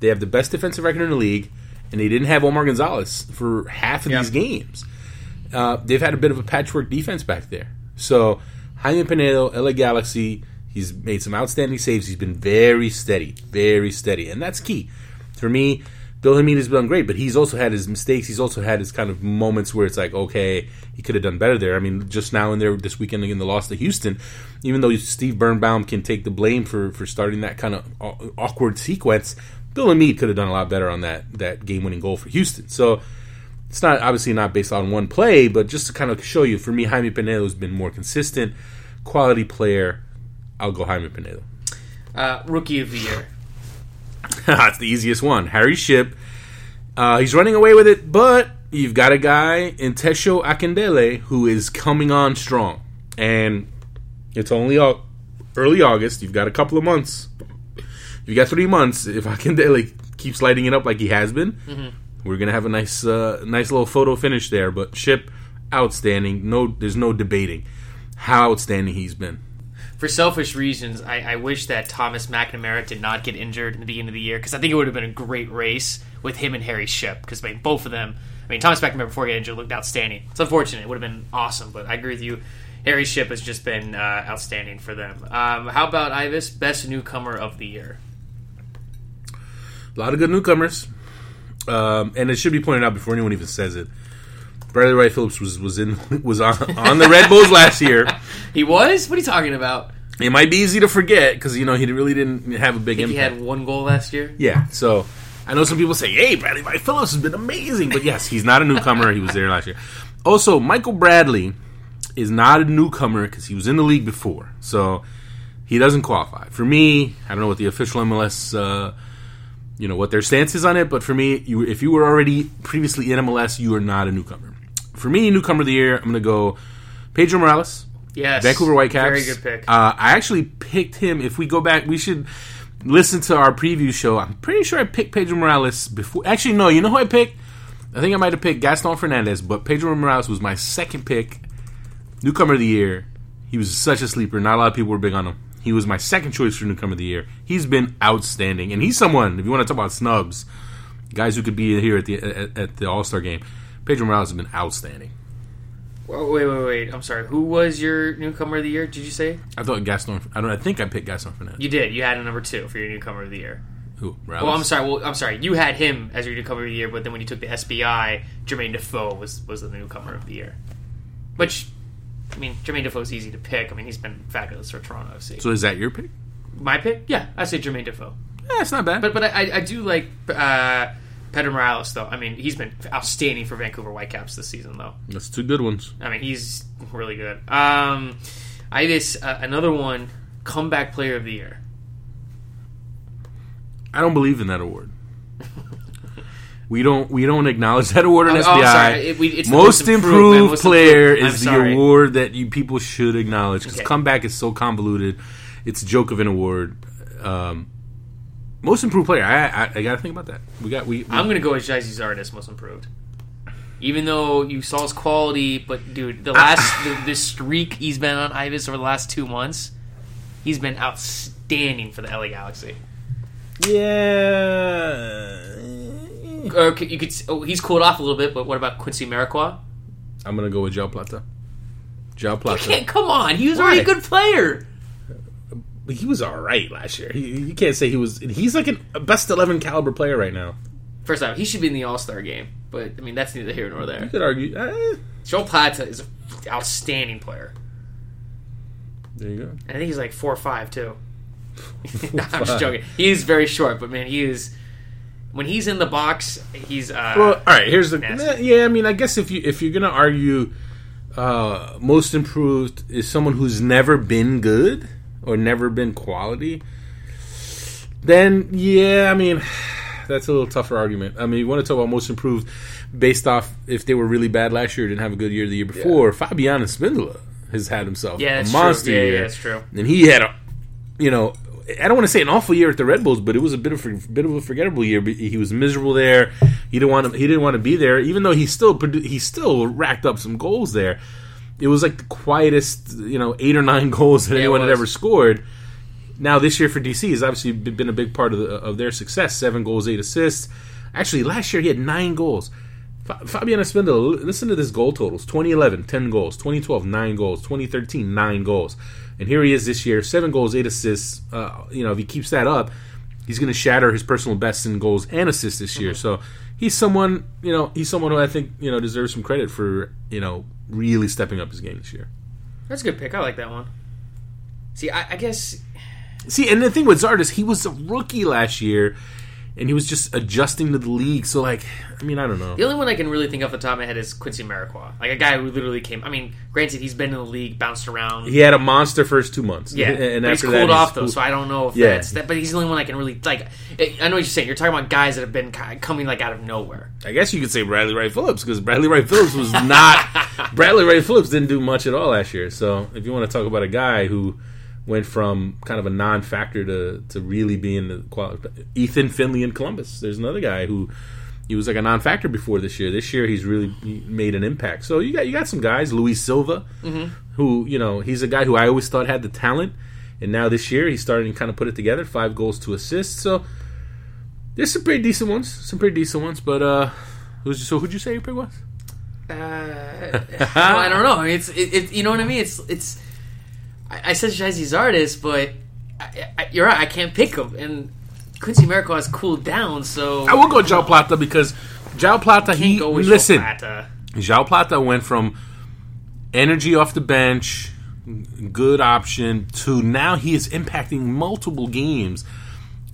They have the best defensive record in the league, and they didn't have Omar Gonzalez for half of Yeah. these games. Uh, they've had a bit of a patchwork defense back there. So Jaime Penedo, LA Galaxy, he's made some outstanding saves. He's been very steady, very steady, and that's key for me. Bill Hamid has done great, but he's also had his mistakes. He's also had his kind of moments where it's like, okay, he could have done better there. I mean, just now in there this weekend in the loss to Houston, even though Steve Birnbaum can take the blame for for starting that kind of awkward sequence, Bill Hamid could have done a lot better on that that game winning goal for Houston. So it's not obviously not based on one play, but just to kind of show you, for me, Jaime Penedo has been more consistent, quality player. I'll go Jaime Penedo. Uh, rookie of the Year. it's the easiest one. Harry Shipp. Uh, he's running away with it, but you've got a guy in Tesho Akindele who is coming on strong, and it's only early August. You've got a couple of months. You've got three months. If Akindele keeps lighting it up like he has been, we're gonna have a nice, uh, nice little photo finish there. But Shipp, outstanding. No, there's no debating how outstanding he's been. For selfish reasons, I, I wish that Thomas McNamara did not get injured in the beginning of the year because I think it would have been a great race with him and Harry Shipp because I mean, both of them. I mean, Thomas McNamara before he got injured looked outstanding. It's unfortunate; it would have been awesome, but I agree with you. Harry Shipp has just been uh, outstanding for them. Um, how about Ives, best newcomer of the year? A lot of good newcomers, um, and it should be pointed out before anyone even says it. Bradley Wright Phillips was was in was on on the Red Bulls last year. He was. What are you talking about? It might be easy to forget because you know he really didn't have a big impact. He had one goal last year. yeah, so I know some people say, "Hey, Bradley Wright Phillips has been amazing," but yes, he's not a newcomer. he was there last year. Also, Michael Bradley is not a newcomer because he was in the league before, so he doesn't qualify. For me, I don't know what the official MLS, uh, you know, what their stance is on it, but for me, you if you were already previously in MLS, you are not a newcomer. For me, newcomer of the year, I'm going to go Pedro Morales. Yes, Vancouver Whitecaps. Very good pick. Uh, I actually picked him. If we go back, we should listen to our preview show. I'm pretty sure I picked Pedro Morales before. Actually, no. You know who I picked? I think I might have picked Gaston Fernandez, but Pedro Morales was my second pick, newcomer of the year. He was such a sleeper. Not a lot of people were big on him. He was my second choice for newcomer of the year. He's been outstanding, and he's someone. If you want to talk about snubs, guys who could be here at the at, at the All Star game, Pedro Morales has been outstanding. Whoa, wait, wait, wait. I'm sorry. Who was your newcomer of the year? Did you say I thought Gaston. I don't. I think I picked Gaston Fernandez. you did? You had a number two for your newcomer of the year. Who? Morales? Well, I'm sorry. Well, I'm sorry. You had him as your newcomer of the year, but then when you took the SBI, Jermaine Defoe was was the newcomer of the year. Which, I mean, Jermaine Defoe's easy to pick. I mean, he's been fabulous for Toronto FC. So is that your pick? My pick? Yeah, I say Jermaine Defoe. Yeah, it's not bad. But but I, I do like uh, Pedro Morales though. I mean, he's been outstanding for Vancouver Whitecaps this season though. that's two good ones. I mean, he's really good. Um, I just uh, another one comeback player of the year. I don't believe in that award. we don't. We don't acknowledge that award in Oh, SBI. oh, sorry. It- we- most, most improved, improved. Most player improved. Is the award that you people should acknowledge because Okay. comeback is so convoluted. It's a joke of an award. Um, most improved player. I, I, I got to think about that. We got. We. we I'm gonna go with Gyasi Zardes, most improved. Even though you saw his quality, but dude, the last the, this streak he's been on Ives over the last two months, he's been outstanding for the LA Galaxy. yeah. Or you could oh, he's cooled off a little bit, but what about Quincy Amarikwa? I'm gonna go with Joao Plata. Joao Plata. can't come on, he was already a good player. He was all right last year. He, you can't say he was. He's like a best eleven caliber player right now. First off, he should be in the All Star game, but I mean that's neither here nor there. You could argue. Eh, Joao Plata is an outstanding player. there you go. And I think he's like four or five too. no, I'm just joking. He is very short, but man, he is. When he's in the box, he's. Uh, Well, all right. Here's the. nasty. Yeah, I mean, I guess if you if you're gonna argue, uh, most improved is someone who's never been good or never been quality. Then yeah, I mean, that's a little tougher argument. I mean, you want to talk about most improved based off if they were really bad last year, didn't have a good year the year before. Fabian Espindola has had himself yeah, a monster true. Yeah, year. yeah, that's true. and he had a, you know, I don't want to say an awful year at the Red Bulls, but it was a bit of a bit of a forgettable year. He was miserable there. He didn't want to. He didn't want to be there, even though he still he still racked up some goals there. It was like the quietest, you know, eight or nine goals that Yeah, anyone had ever scored. Now this year for DC has obviously been a big part of the, of their success. Seven goals, eight assists. Actually, last year he had nine goals. Fabian Espindola, listen to this goal totals: 2011, 10 goals; 2012, 9 goals; 2013, 9 goals. And here he is this year: seven goals, eight assists. Uh, you know, if he keeps that up, he's going to shatter his personal best in goals and assists this year. So he's someone, you know, he's someone who I think you know deserves some credit for you know really stepping up his game this year. That's a good pick. I like that one. See, I, I guess See, and the thing with Zardes, he was a rookie last year, and he was just adjusting to the league. So like, I mean, I don't know. The only one I can really think off the top of my head is Quincy Amarikwa, like a guy who literally came. I mean, granted, he's been in the league, bounced around. He had a monster first two months. Yeah, and he's after that, cooled off though, cool- so I don't know if Yeah. that's that. But he's the only one I can really like. I know what you're saying. You're talking about guys that have been coming like out of nowhere. I guess you could say Bradley Wright Phillips because Bradley Wright Phillips was not. Bradley Wright Phillips didn't do much at all last year. So if you want to talk about a guy who went from kind of a non-factor to to really being the quality, Ethan Finlay in Columbus. There's another guy who he was like a non-factor before this year. This year he's really made an impact. So you got you got some guys, Luis Silva, who you know he's a guy who I always thought had the talent, and now this year he's starting to kind of put it together. Five goals, two assists. So there's some pretty decent ones, some pretty decent ones. But uh, who's so who'd you say your pick was? Uh, I don't know. It's it, it, you know what I mean. It's it's. I, I said Gyasi Zardes, but I, I, you're right. I can't pick him, and Quincy Amarikwa has cooled down, so I will go Joao Plata because Joao Plata. He can't go with listen. Plata. Joao Plata went from energy off the bench, good option, to now he is impacting multiple games,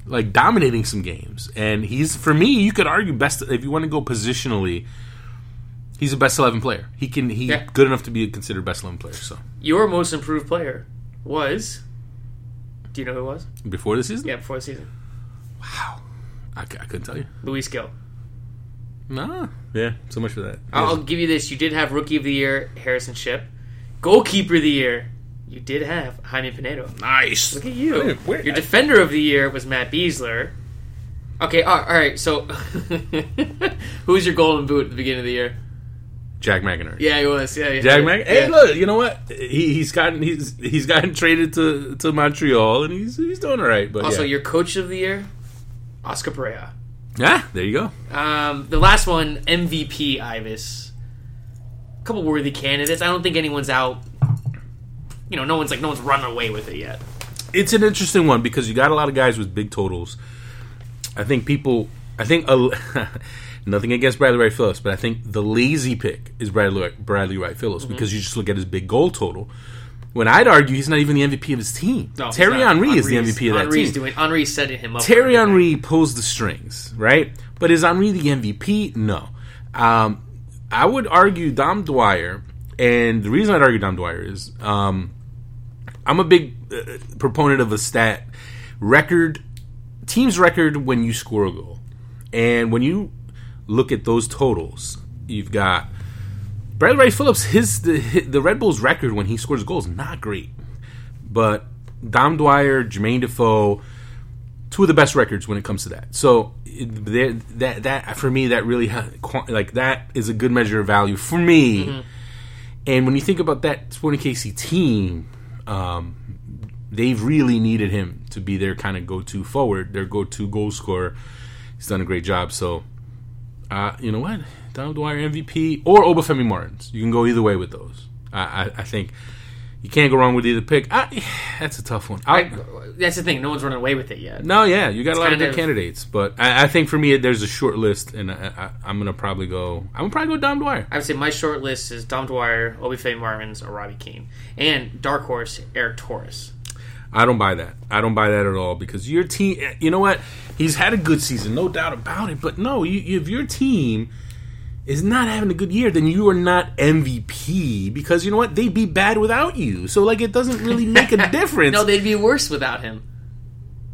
like dominating some games. And he's for me, you could argue best if you want to go positionally. He's a best eleven player. He can he Yeah. good enough to be considered best eleven player. So Your most improved player was. Do you know who it was? before the season, Yeah, before the season, wow, I couldn't tell you. Luis Gil. Nah, yeah, so much for that. I'll, I'll give you this. You did have Rookie of the Year, Harrison Shipp. Goalkeeper of the Year, you did have Jaime Penedo. nice. Look at you. Where- Your Defender of the Year was Matt Besler. Okay, all all right. So, who's your Golden Boot at the beginning of the year? Jack McInerney. Yeah, he was. Yeah, yeah. Jack Mac. Hey, Yeah. look, you know what? He, he's gotten he's he's gotten traded to, to Montreal, and he's he's doing all right. But Also, yeah. your Coach of the Year, Oscar Pareja. yeah, there you go. Um, the last one, MVP Ives. A couple worthy candidates. I don't think anyone's out. You know, no one's like no one's running away with it yet. It's an interesting one because you got a lot of guys with big totals. I think people. I think a, nothing against Bradley Wright Phillips, but I think the lazy pick is Bradley Bradley Wright Phillips Mm-hmm. because you just look at his big goal total. When I'd argue he's not even the MVP of his team. No, Thierry. Henry is the MVP of that Henry's team. doing. Henry's setting him up. Thierry. Henry pulls the strings, right? But is Henry the MVP? No. Um, I would argue Dom Dwyer, and the reason I'd argue Dom Dwyer is um, I'm a big uh, proponent of a stat record, team's record when you score a goal, and when you look at those totals, you've got Bradley Wright Phillips. His the the Red Bulls record when he scores goals not great, but Dom Dwyer, Jermaine Defoe two of the best records when it comes to that. So that that for me that really like that is a good measure of value for me. And when you think about that Sporting KC team, um, they've really needed him to be their kind of go-to forward, their go-to goal scorer. He's done a great job. So, uh, you know what, Donald Dwyer MVP or Obafemi Martins. You can go either way with those. I, I, I think you can't go wrong with either pick. I, that's a tough one. I, that's the thing. No one's running away with it yet. no, yeah, you got a lot of good of- candidates, but I, I think for me, there's a short list, and I, I, I'm gonna probably go. I'm gonna probably go Dom Dwyer. I would say my short list is Dom Dwyer, Obafemi Martins, or Robbie Keane, and dark horse Eric Torres. I don't buy that. I don't buy that at all because your team. You know what? He's had a good season, no doubt about it. But no, you, if your team is not having a good year, then you are not MVP because you know what? They'd be bad without you. So like, it doesn't really make a difference. No, they'd be worse without him.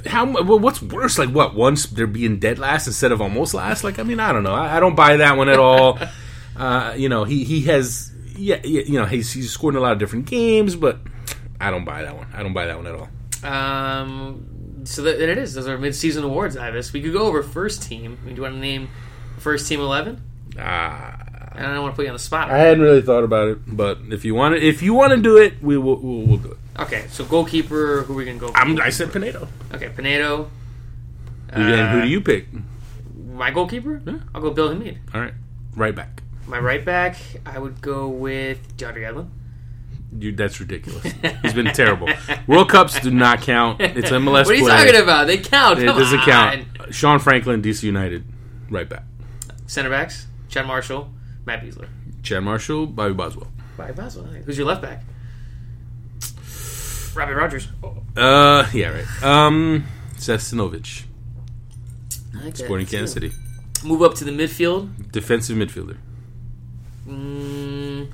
how well, what's worse like what once they're being dead last instead of almost last like i mean i don't know i, I don't buy that one at all uh, you know he he has yeah, yeah you know he's he's scored in a lot of different games but i don't buy that one i don't buy that one at all Um, so that, that it is. Those are mid-season awards, Ives. We could go over first team. I mean, do you want to name first team eleven? ah I don't want to put you on the spot. I hadn't really thought about it, but if you want to, if you want to do it, we will we'll, we'll do it. Okay, so goalkeeper. Who are we gonna go? For? I'm, I said Penedo. okay, Penedo. and who do you pick? My goalkeeper. Yeah. I'll go Bill Hamid. All right, right back. My right back. I would go with DeAndre Yedlin. You, that's ridiculous. He's been terrible. World Cups do not count. It's MLS What are you play. talking about? They count. It Come doesn't on. count. Sean Franklin, DC United, right back. Center backs: Chad Marshall, Matt Besler. Chad Marshall, Bobby Boswell. Bobby Boswell. Who's your left back? Robbie Rogers. Uh, yeah, right. Um, Seth Sinovic. Like Sporting Kansas. City. Move up to the midfield. Defensive midfielder. Mm,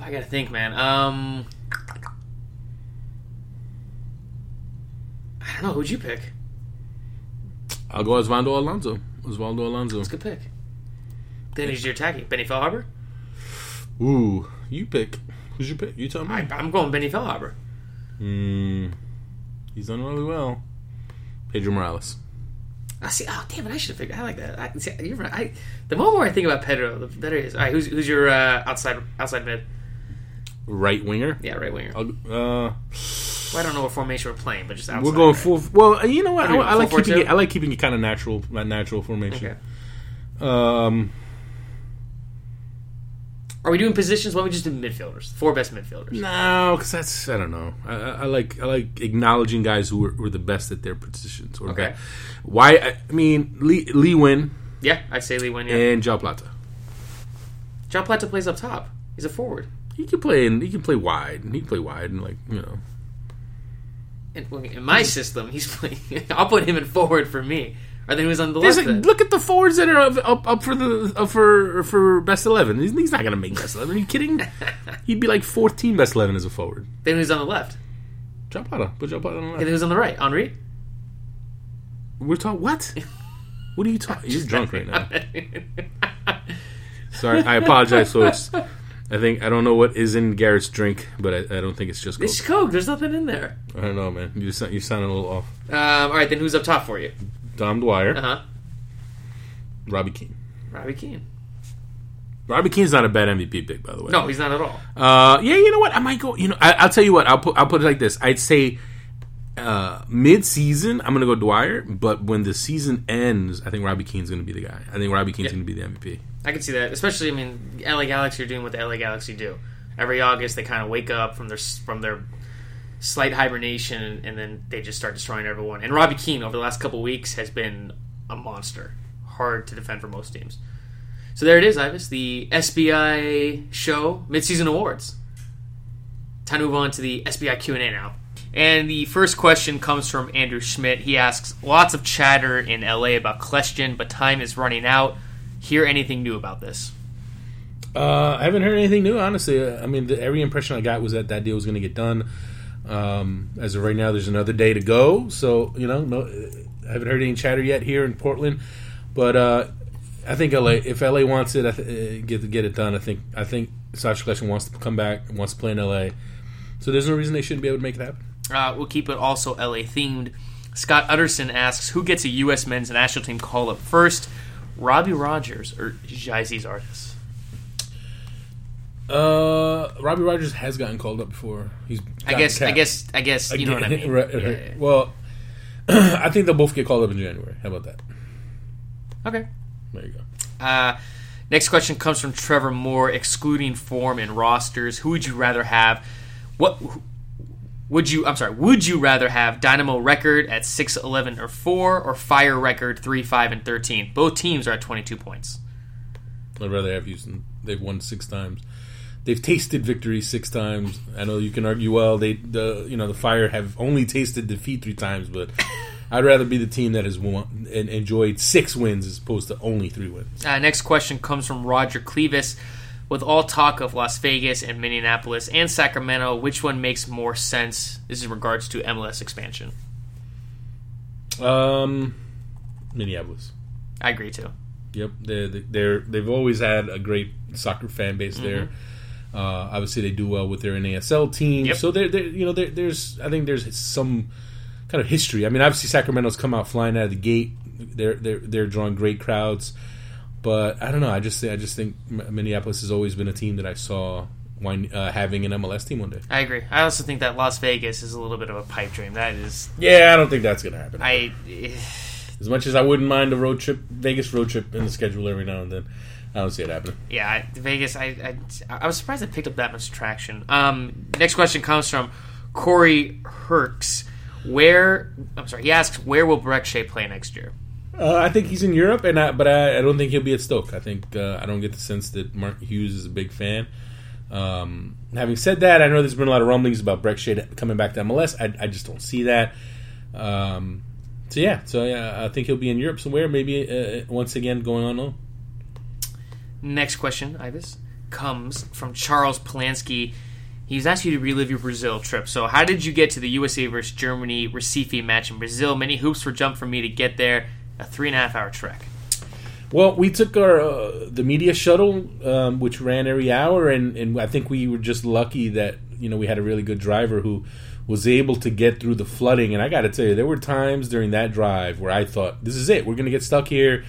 I gotta think, man. Um, I don't know. Who'd you pick? I'll go Osvaldo Alonso. Osvaldo Alonso. That's a good pick. Then who's your attacking? Benny Feilhaber? Ooh, you pick. Who's your pick? You tell me. I, I'm going Benny Feilhaber. Mm, he's done really well. Pedro Morales. I see. Oh, damn it! I should have figured. I like that. I, see, you're right. I, the more I think about Pedro, the better he is. All right, who's who's your uh, outside outside mid? Right winger. Yeah, right winger. Uh, Well, I don't know what formation we're playing, but just outside. we're going right? full. Well, you know what? Are I, I like full keeping four it. I like keeping it kind of natural, that natural formation. Okay. Um, Are we doing positions? Why don't we just do midfielders? Four best midfielders. no, because that's I don't know. I, I like I like acknowledging guys who were, were the best at their positions. Or Okay. Why? I, I mean, Lee, Lee Nguyen Yeah, I say Lee Nguyen. Yeah. and Joao Plata. Joao Plata plays up top. He's a forward. He can play in. He can play wide. He can play wide and like you know. In, in my system, he's playing. I'll put him in forward for me. Or then he was on the There's left. then. look at the forwards that are up, up, up for the up for for best eleven. He's, he's not gonna make best eleven. Are you kidding? He'd be like 14 best eleven as a forward. Then who's on the left? Joao Plata. Put Joao Plata on the And left. then who's on the right? Henri. We're talking what? What are you talking? You're drunk right now. Sorry, I apologize, folks. I think I don't know what is in Garrett's drink, but I, I don't think it's just Coke. it's Coke. There's nothing in there. I don't know, man. You sound, you sound a little off. Um, all right, then who's up top for you? Dom Dwyer, Uh huh. Robbie Keane. Robbie Keane. Robbie Keane's not a bad MVP pick, by the way. No, he's not at all. Uh, yeah, you know what? I might go. You know, I, I'll tell you what. I'll put. I'll put it like this. I'd say uh, mid-season, I'm gonna go Dwyer. But when the season ends, I think Robbie Keane's gonna be the guy. I think Robbie Keane's gonna be the MVP. I can see that, especially. I mean, LA Galaxy are doing what the LA Galaxy do. Every August, they kind of wake up from their from their slight hibernation, and then they just start destroying everyone. And Robbie Keane, over the last couple weeks, has been a monster, hard to defend for most teams. So there it is, Ives, the SBI show midseason awards. Time to move on to the SBI Q and A now. And the first question comes from Andrew Schmidt. He asks, "Lots of chatter in LA about question, but time is running out. Hear anything new about this?" Uh, I haven't heard anything new, honestly. I mean, the, every impression I got was that that deal was going to get done. Um, as of right now, there's another day to go, so you know, no, I haven't heard any chatter yet here in Portland. But uh, I think LA, if LA wants it, I th- uh, get get it done. I think I think Sacha Kljestan wants to come back, wants to play in LA. So there's no reason they shouldn't be able to make it happen. Uh, we'll keep it also LA themed. Scott Utterson asks, "Who gets a U.S. men's national team call up first, Robbie Rogers or Gyasi Zardes? Uh, Robbie Rogers has gotten called up before. He's I guess, I guess, I guess, you know what I mean. Right, right. Yeah. Well, I think they'll both get called up in January. How about that? Okay. There you go. Uh, next question comes from Trevor Moore, excluding form and rosters. Who would you rather have? What would you? I'm sorry. Would you rather have Dynamo record at six, eleven, or four, or Fire record three, five, and thirteen? Both teams are at 22 points. I'd rather have Houston. They've won six times. They've tasted victory six times. I know you can argue, well, they the you know the Fire have only tasted defeat three times, but I'd rather be the team that has won and enjoyed six wins as opposed to only three wins. Uh, next question comes from Roger Clevis. With all talk of Las Vegas and Minneapolis and Sacramento, which one makes more sense? This is in regards to MLS expansion. Um, Minneapolis. I agree too. Yep, they're they're they've always had a great soccer fan base there. Mm-hmm. Uh, obviously, they do well with their NASL team. Yep. So they're, they're you know there there's I think there's some kind of history. I mean, obviously Sacramento's come out flying out of the gate. They're they're they're drawing great crowds, but I don't know. I just I just think Minneapolis has always been a team that I saw uh, having an MLS team one day. I agree. I also think that Las Vegas is a little bit of a pipe dream. That is, Yeah, I don't think that's gonna happen. I. as much as I wouldn't mind a road trip, Vegas road trip in the schedule every now and then, I don't see it happening. Yeah, I- Vegas. I, I I was surprised it picked up that much traction. Um, next question comes from Corey Herks. Where I'm sorry, he asks where will Brek Shea play next year? Uh, I think he's in Europe, and I, but I, I don't think he'll be at Stoke. I think uh, I don't get the sense that Mark Hughes is a big fan. Um, having said that, I know there's been a lot of rumblings about Brek Shea coming back to MLS. I, I just don't see that. Um, So yeah, so yeah, I think he'll be in Europe somewhere. Maybe uh, once again going on loan. Next question, Ives, comes from Charles Polanski. He's asked you to relive your Brazil trip. So, how did you get to the USA versus Germany Recife match in Brazil? Many hoops were jumped for me to get there. A three and a half hour trek. Well, we took our uh, the media shuttle, um, which ran every hour, and, and I think we were just lucky that you know we had a really good driver who was able to get through the flooding. And I got to tell you, there were times during that drive where I thought, "This is it. We're going to get stuck here.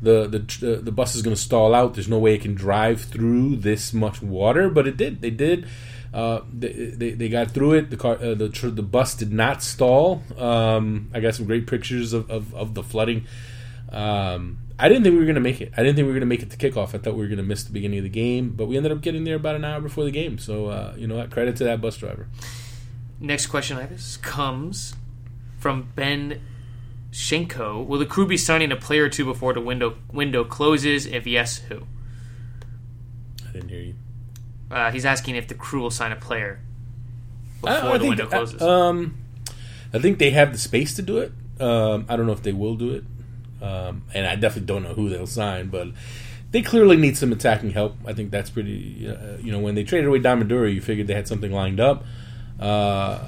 The the the bus is going to stall out. There's no way it can drive through this much water." But it did. They did. Uh, they, they, they got through it. The car, uh, the tr- the bus did not stall. Um, I got some great pictures of, of, of the flooding. Um, I didn't think we were going to make it. I didn't think we were going to make it to kickoff. I thought we were going to miss the beginning of the game, but we ended up getting there about an hour before the game. So uh, you know, credit to that bus driver. Next question, Ives, comes from Ben Shenko. Will the crew be signing a player or two before the window window closes? If yes, who? I didn't hear you. Uh, he's asking if the crew will sign a player before I- I the window closes. Um, I think they have the space to do it. Um, I don't know if they will do it, um, and I definitely don't know who they'll sign. But they clearly need some attacking help. I think that's pretty. Uh, you know, when they traded away Dom Oduro, you figured they had something lined up. Uh,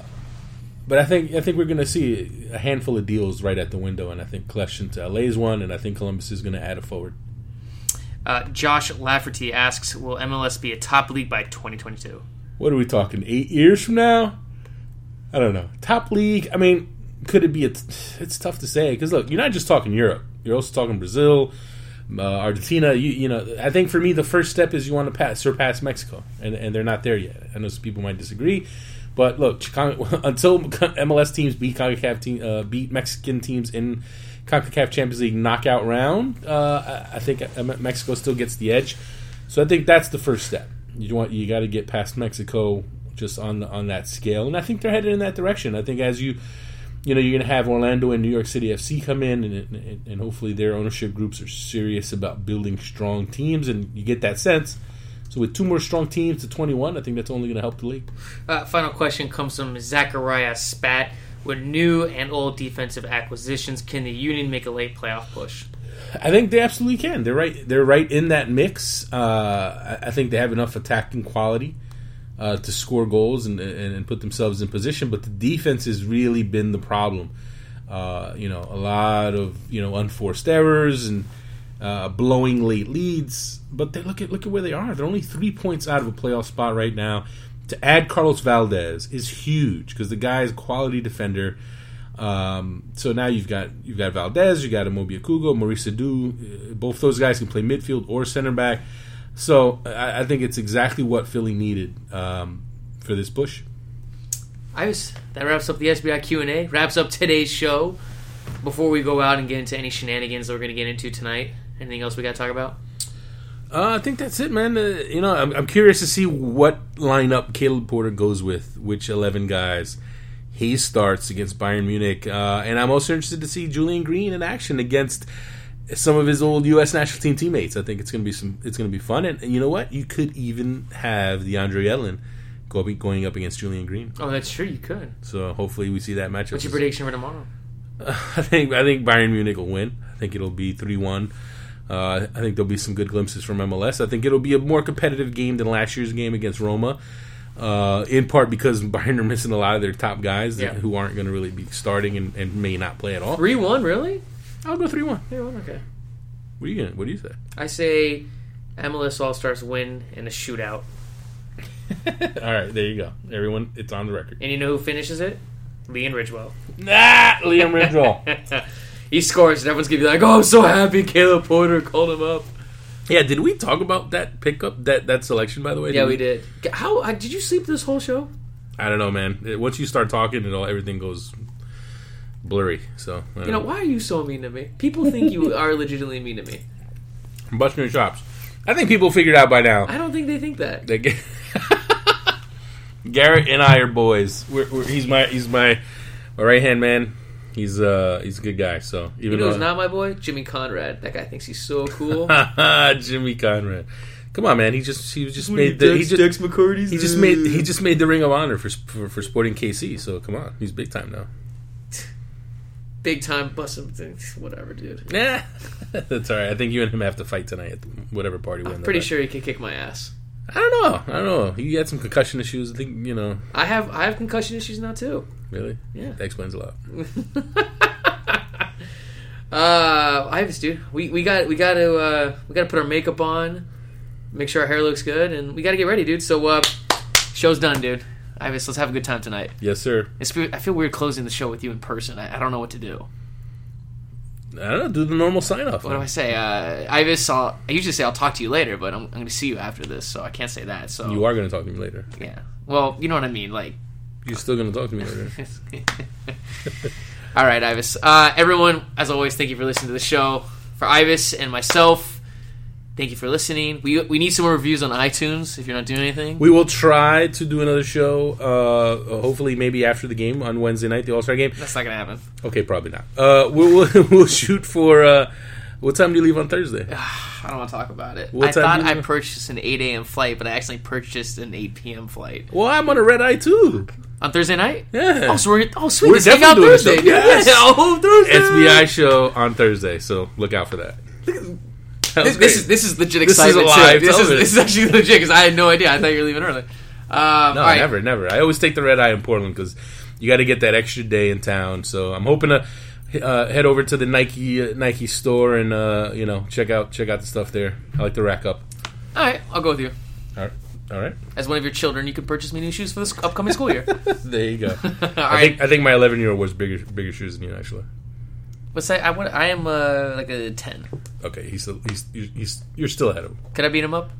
but I think I think we're going to see a handful of deals right at the window, and I think Collection to LA is one, and I think Columbus is going to add a forward. Uh, Josh Lafferty asks, "Will MLS be a top league by 2022?" What are we talking? Eight years from now? I don't know. Top league. I mean, could it be? A t- it's tough to say because look, you're not just talking Europe. You're also talking Brazil, uh, Argentina. You, you know, I think for me the first step is you want to pass, surpass Mexico, and and they're not there yet. I know some people might disagree, but look, Chicon- until MLS teams beat Concacaf team, uh, beat Mexican teams in Concacaf Champions League knockout round, uh, I think uh, Mexico still gets the edge. So I think that's the first step. You want you got to get past Mexico just on the, on that scale, and I think they're headed in that direction. I think as you you know you're going to have Orlando and New York City FC come in, and, and and hopefully their ownership groups are serious about building strong teams, and you get that sense. So with two more strong teams to 21, I think that's only going to help the league. Uh, final question comes from Zachariah Spat. With new and old defensive acquisitions, can the Union make a late playoff push? I think they absolutely can. They're right. They're right in that mix. Uh, I think they have enough attacking quality uh, to score goals and, and, and put themselves in position. But the defense has really been the problem. Uh, you know, a lot of you know unforced errors and uh, blowing late leads. But they look at look at where they are. They're only three points out of a playoff spot right now. To add Carlos Valdés is huge because the guy is quality defender. Um, so now you've got you've got Valdés, you got Amobi Okugo, Maurice Edu. Uh, Both those guys can play midfield or center back. So I, I think it's exactly what Philly needed um, for this push. I was, that wraps up the SBI Q and A. Wraps up today's show. Before we go out and get into any shenanigans that we're going to get into tonight, anything else we got to talk about? Uh, I think that's it, man. Uh, you know, I'm, I'm curious to see what lineup Caleb Porter goes with, which 11 guys he starts against Bayern Munich. Uh, and I'm also interested to see Julian Green in action against some of his old U.S. national team teammates. I think it's going to be some. It's going to be fun. And, and you know what? You could even have DeAndre Yedlin go up, going up against Julian Green. Oh, that's true. You could. So hopefully we see that matchup. What's your prediction for tomorrow? I think I think Bayern Munich will win. I think it'll be three one. Uh, I think there'll be some good glimpses from MLS. I think it'll be a more competitive game than last year's game against Roma. Uh, in part because Bayern are missing a lot of their top guys Yeah. who aren't going to really be starting and, and may not play at all. Three one, really? I'll go three one. Three one. Okay. What are you gonna, What do you say? I say MLS All Stars win in a shootout. all right, there you go. Everyone, it's on the record. And you know who finishes it? Leon Ridgewell. Nah, Liam Ridgewell. he scores, and everyone's gonna be like, "Oh, I'm so happy! Caleb Porter called him up." yeah, did we talk about that pickup that that selection? By the way, Yeah, we did. How uh, did you sleep this whole show? I don't know, man. Once you start talking, it all everything goes blurry. So You know, why are you so mean to me? People think you are legitimately mean to me. I'm busting your chops. I think people figured out by now I don't think they think that. that Ga- Garrett and I are boys. We're, we're, he's my he's my my right hand man. He's uh he's a good guy. So You even know who's though not my boy? Jimmy Conrad. That guy thinks he's so cool. Jimmy Conrad, come on, man. He just he just made the, he just McCarty's. he just made he just made the Ring of Honor for for, for Sporting KC. So come on, he's big time now. big time busting things. Whatever, dude. Yeah, that's all right. I think you and him have to fight tonight at whatever party we're in. I'm pretty sure he could kick my ass. I don't know. I don't know. He had some concussion issues. I think you know. I have I have concussion issues now too. Really? Yeah. That explains a lot. Uh, Ives, dude, we we got we got to uh, we got to put our makeup on, make sure our hair looks good, and we got to get ready, dude. So, uh, show's done, dude. Ives, let's have a good time tonight. Yes, sir. It's, I feel weird closing the show with you in person. I, I don't know what to do. I don't know. Do the normal sign off. What do I say? Uh, Ives, I'll, I usually say I'll talk to you later, but I'm, I'm going to see you after this, so I can't say that. So You are going to talk to me later. yeah. Well, you know what I mean, like. You're still going to talk to me later. All right, Ives. Uh, everyone, as always, thank you for listening to the show. For Ives and myself, thank you for listening. We we need some more reviews on iTunes if you're not doing anything. we will try to do another show. Uh, hopefully, maybe after the game on Wednesday night, the All Star game. That's not gonna happen. Okay, probably not. Uh, we'll, we'll we'll shoot for. Uh, what time do you leave on Thursday? I don't want to talk about it. What I thought I purchased an 8 a.m. flight, but I actually purchased an 8 p.m. flight Well, I'm on a red eye too. On Thursday night. Yeah. Oh, so we're oh sweet. We're definitely out doing Thursday. a Yes. Yeah, oh, Thursday. SBI show on Thursday, so look out for that. That This, this is this is legit This is excitement live This is this is actually legit because I had no idea. I thought you were leaving early. Um, No, right. never, never. I always take the red eye in Portland because you got to get that extra day in town. So I'm hoping to uh, head over to the Nike uh, Nike store and uh, you know check out check out the stuff there. I like to rack up. All right, I'll go with you. All right, all right. As one of your children, you can purchase me new shoes for this upcoming school year. There you go. I right. think I think my 11 year old wears bigger bigger shoes than you actually. What's that? I, want, I am uh, like a ten. Okay, he's still, he's, he's you're still ahead of him. Can I beat him up?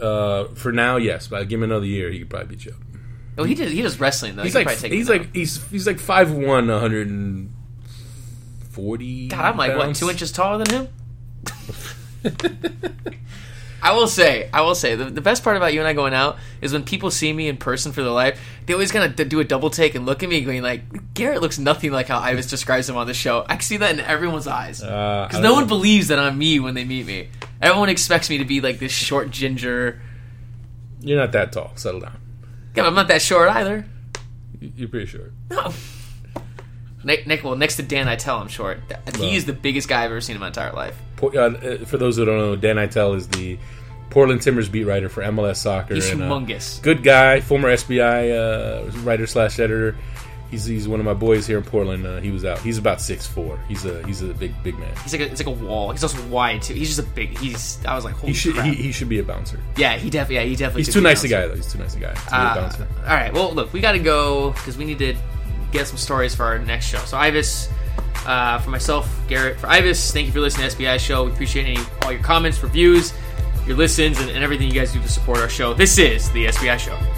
Uh, for now, yes, but give him another year, he could probably beat you up. Oh, he does. He does wrestling though. He's He like he's down. like he's he's like five one, 140. God, I'm like what two inches taller than him. I will say, I will say, the, the best part about you and I going out is when people see me in person for their life, they always kind of do a double take and look at me, going like, "Garrett looks nothing like how Ives describes him on the show." I can see that in everyone's eyes Uh, because don't no one know. believes that I'm me when they meet me. Everyone expects me to be like this short ginger. You're not that tall. Settle down. Yeah, I'm not that short either. You- You're pretty short. No. Nick, Nick, well, next to Dan, I tell I'm short. He Well. is the biggest guy I've ever seen in my entire life. Uh, uh, for those who don't know, Dan Itel is the Portland Timbers beat writer for MLS Soccer. He's and, uh, humongous. good guy, former SBI uh, writer slash editor. He's he's one of my boys here in Portland. Uh, he was out. He's about six four. He's a he's a big big man. He's like a, it's like a wall. He's also wide too. He's just a big. He's. I was like, holy He should crap. he, he should be a bouncer. yeah, he definitely. Yeah, he definitely. He's too nice a guy though. He's too nice a guy to be a Uh, bouncer. all right. Well, look, we got to go because we need to get some stories for our next show. So, Ives, uh, for myself, Garrett, for Ives, thank you for listening to SBI Show. We appreciate any all your comments, reviews, your listens, and, and everything you guys do to support our show. This is the SBI Show.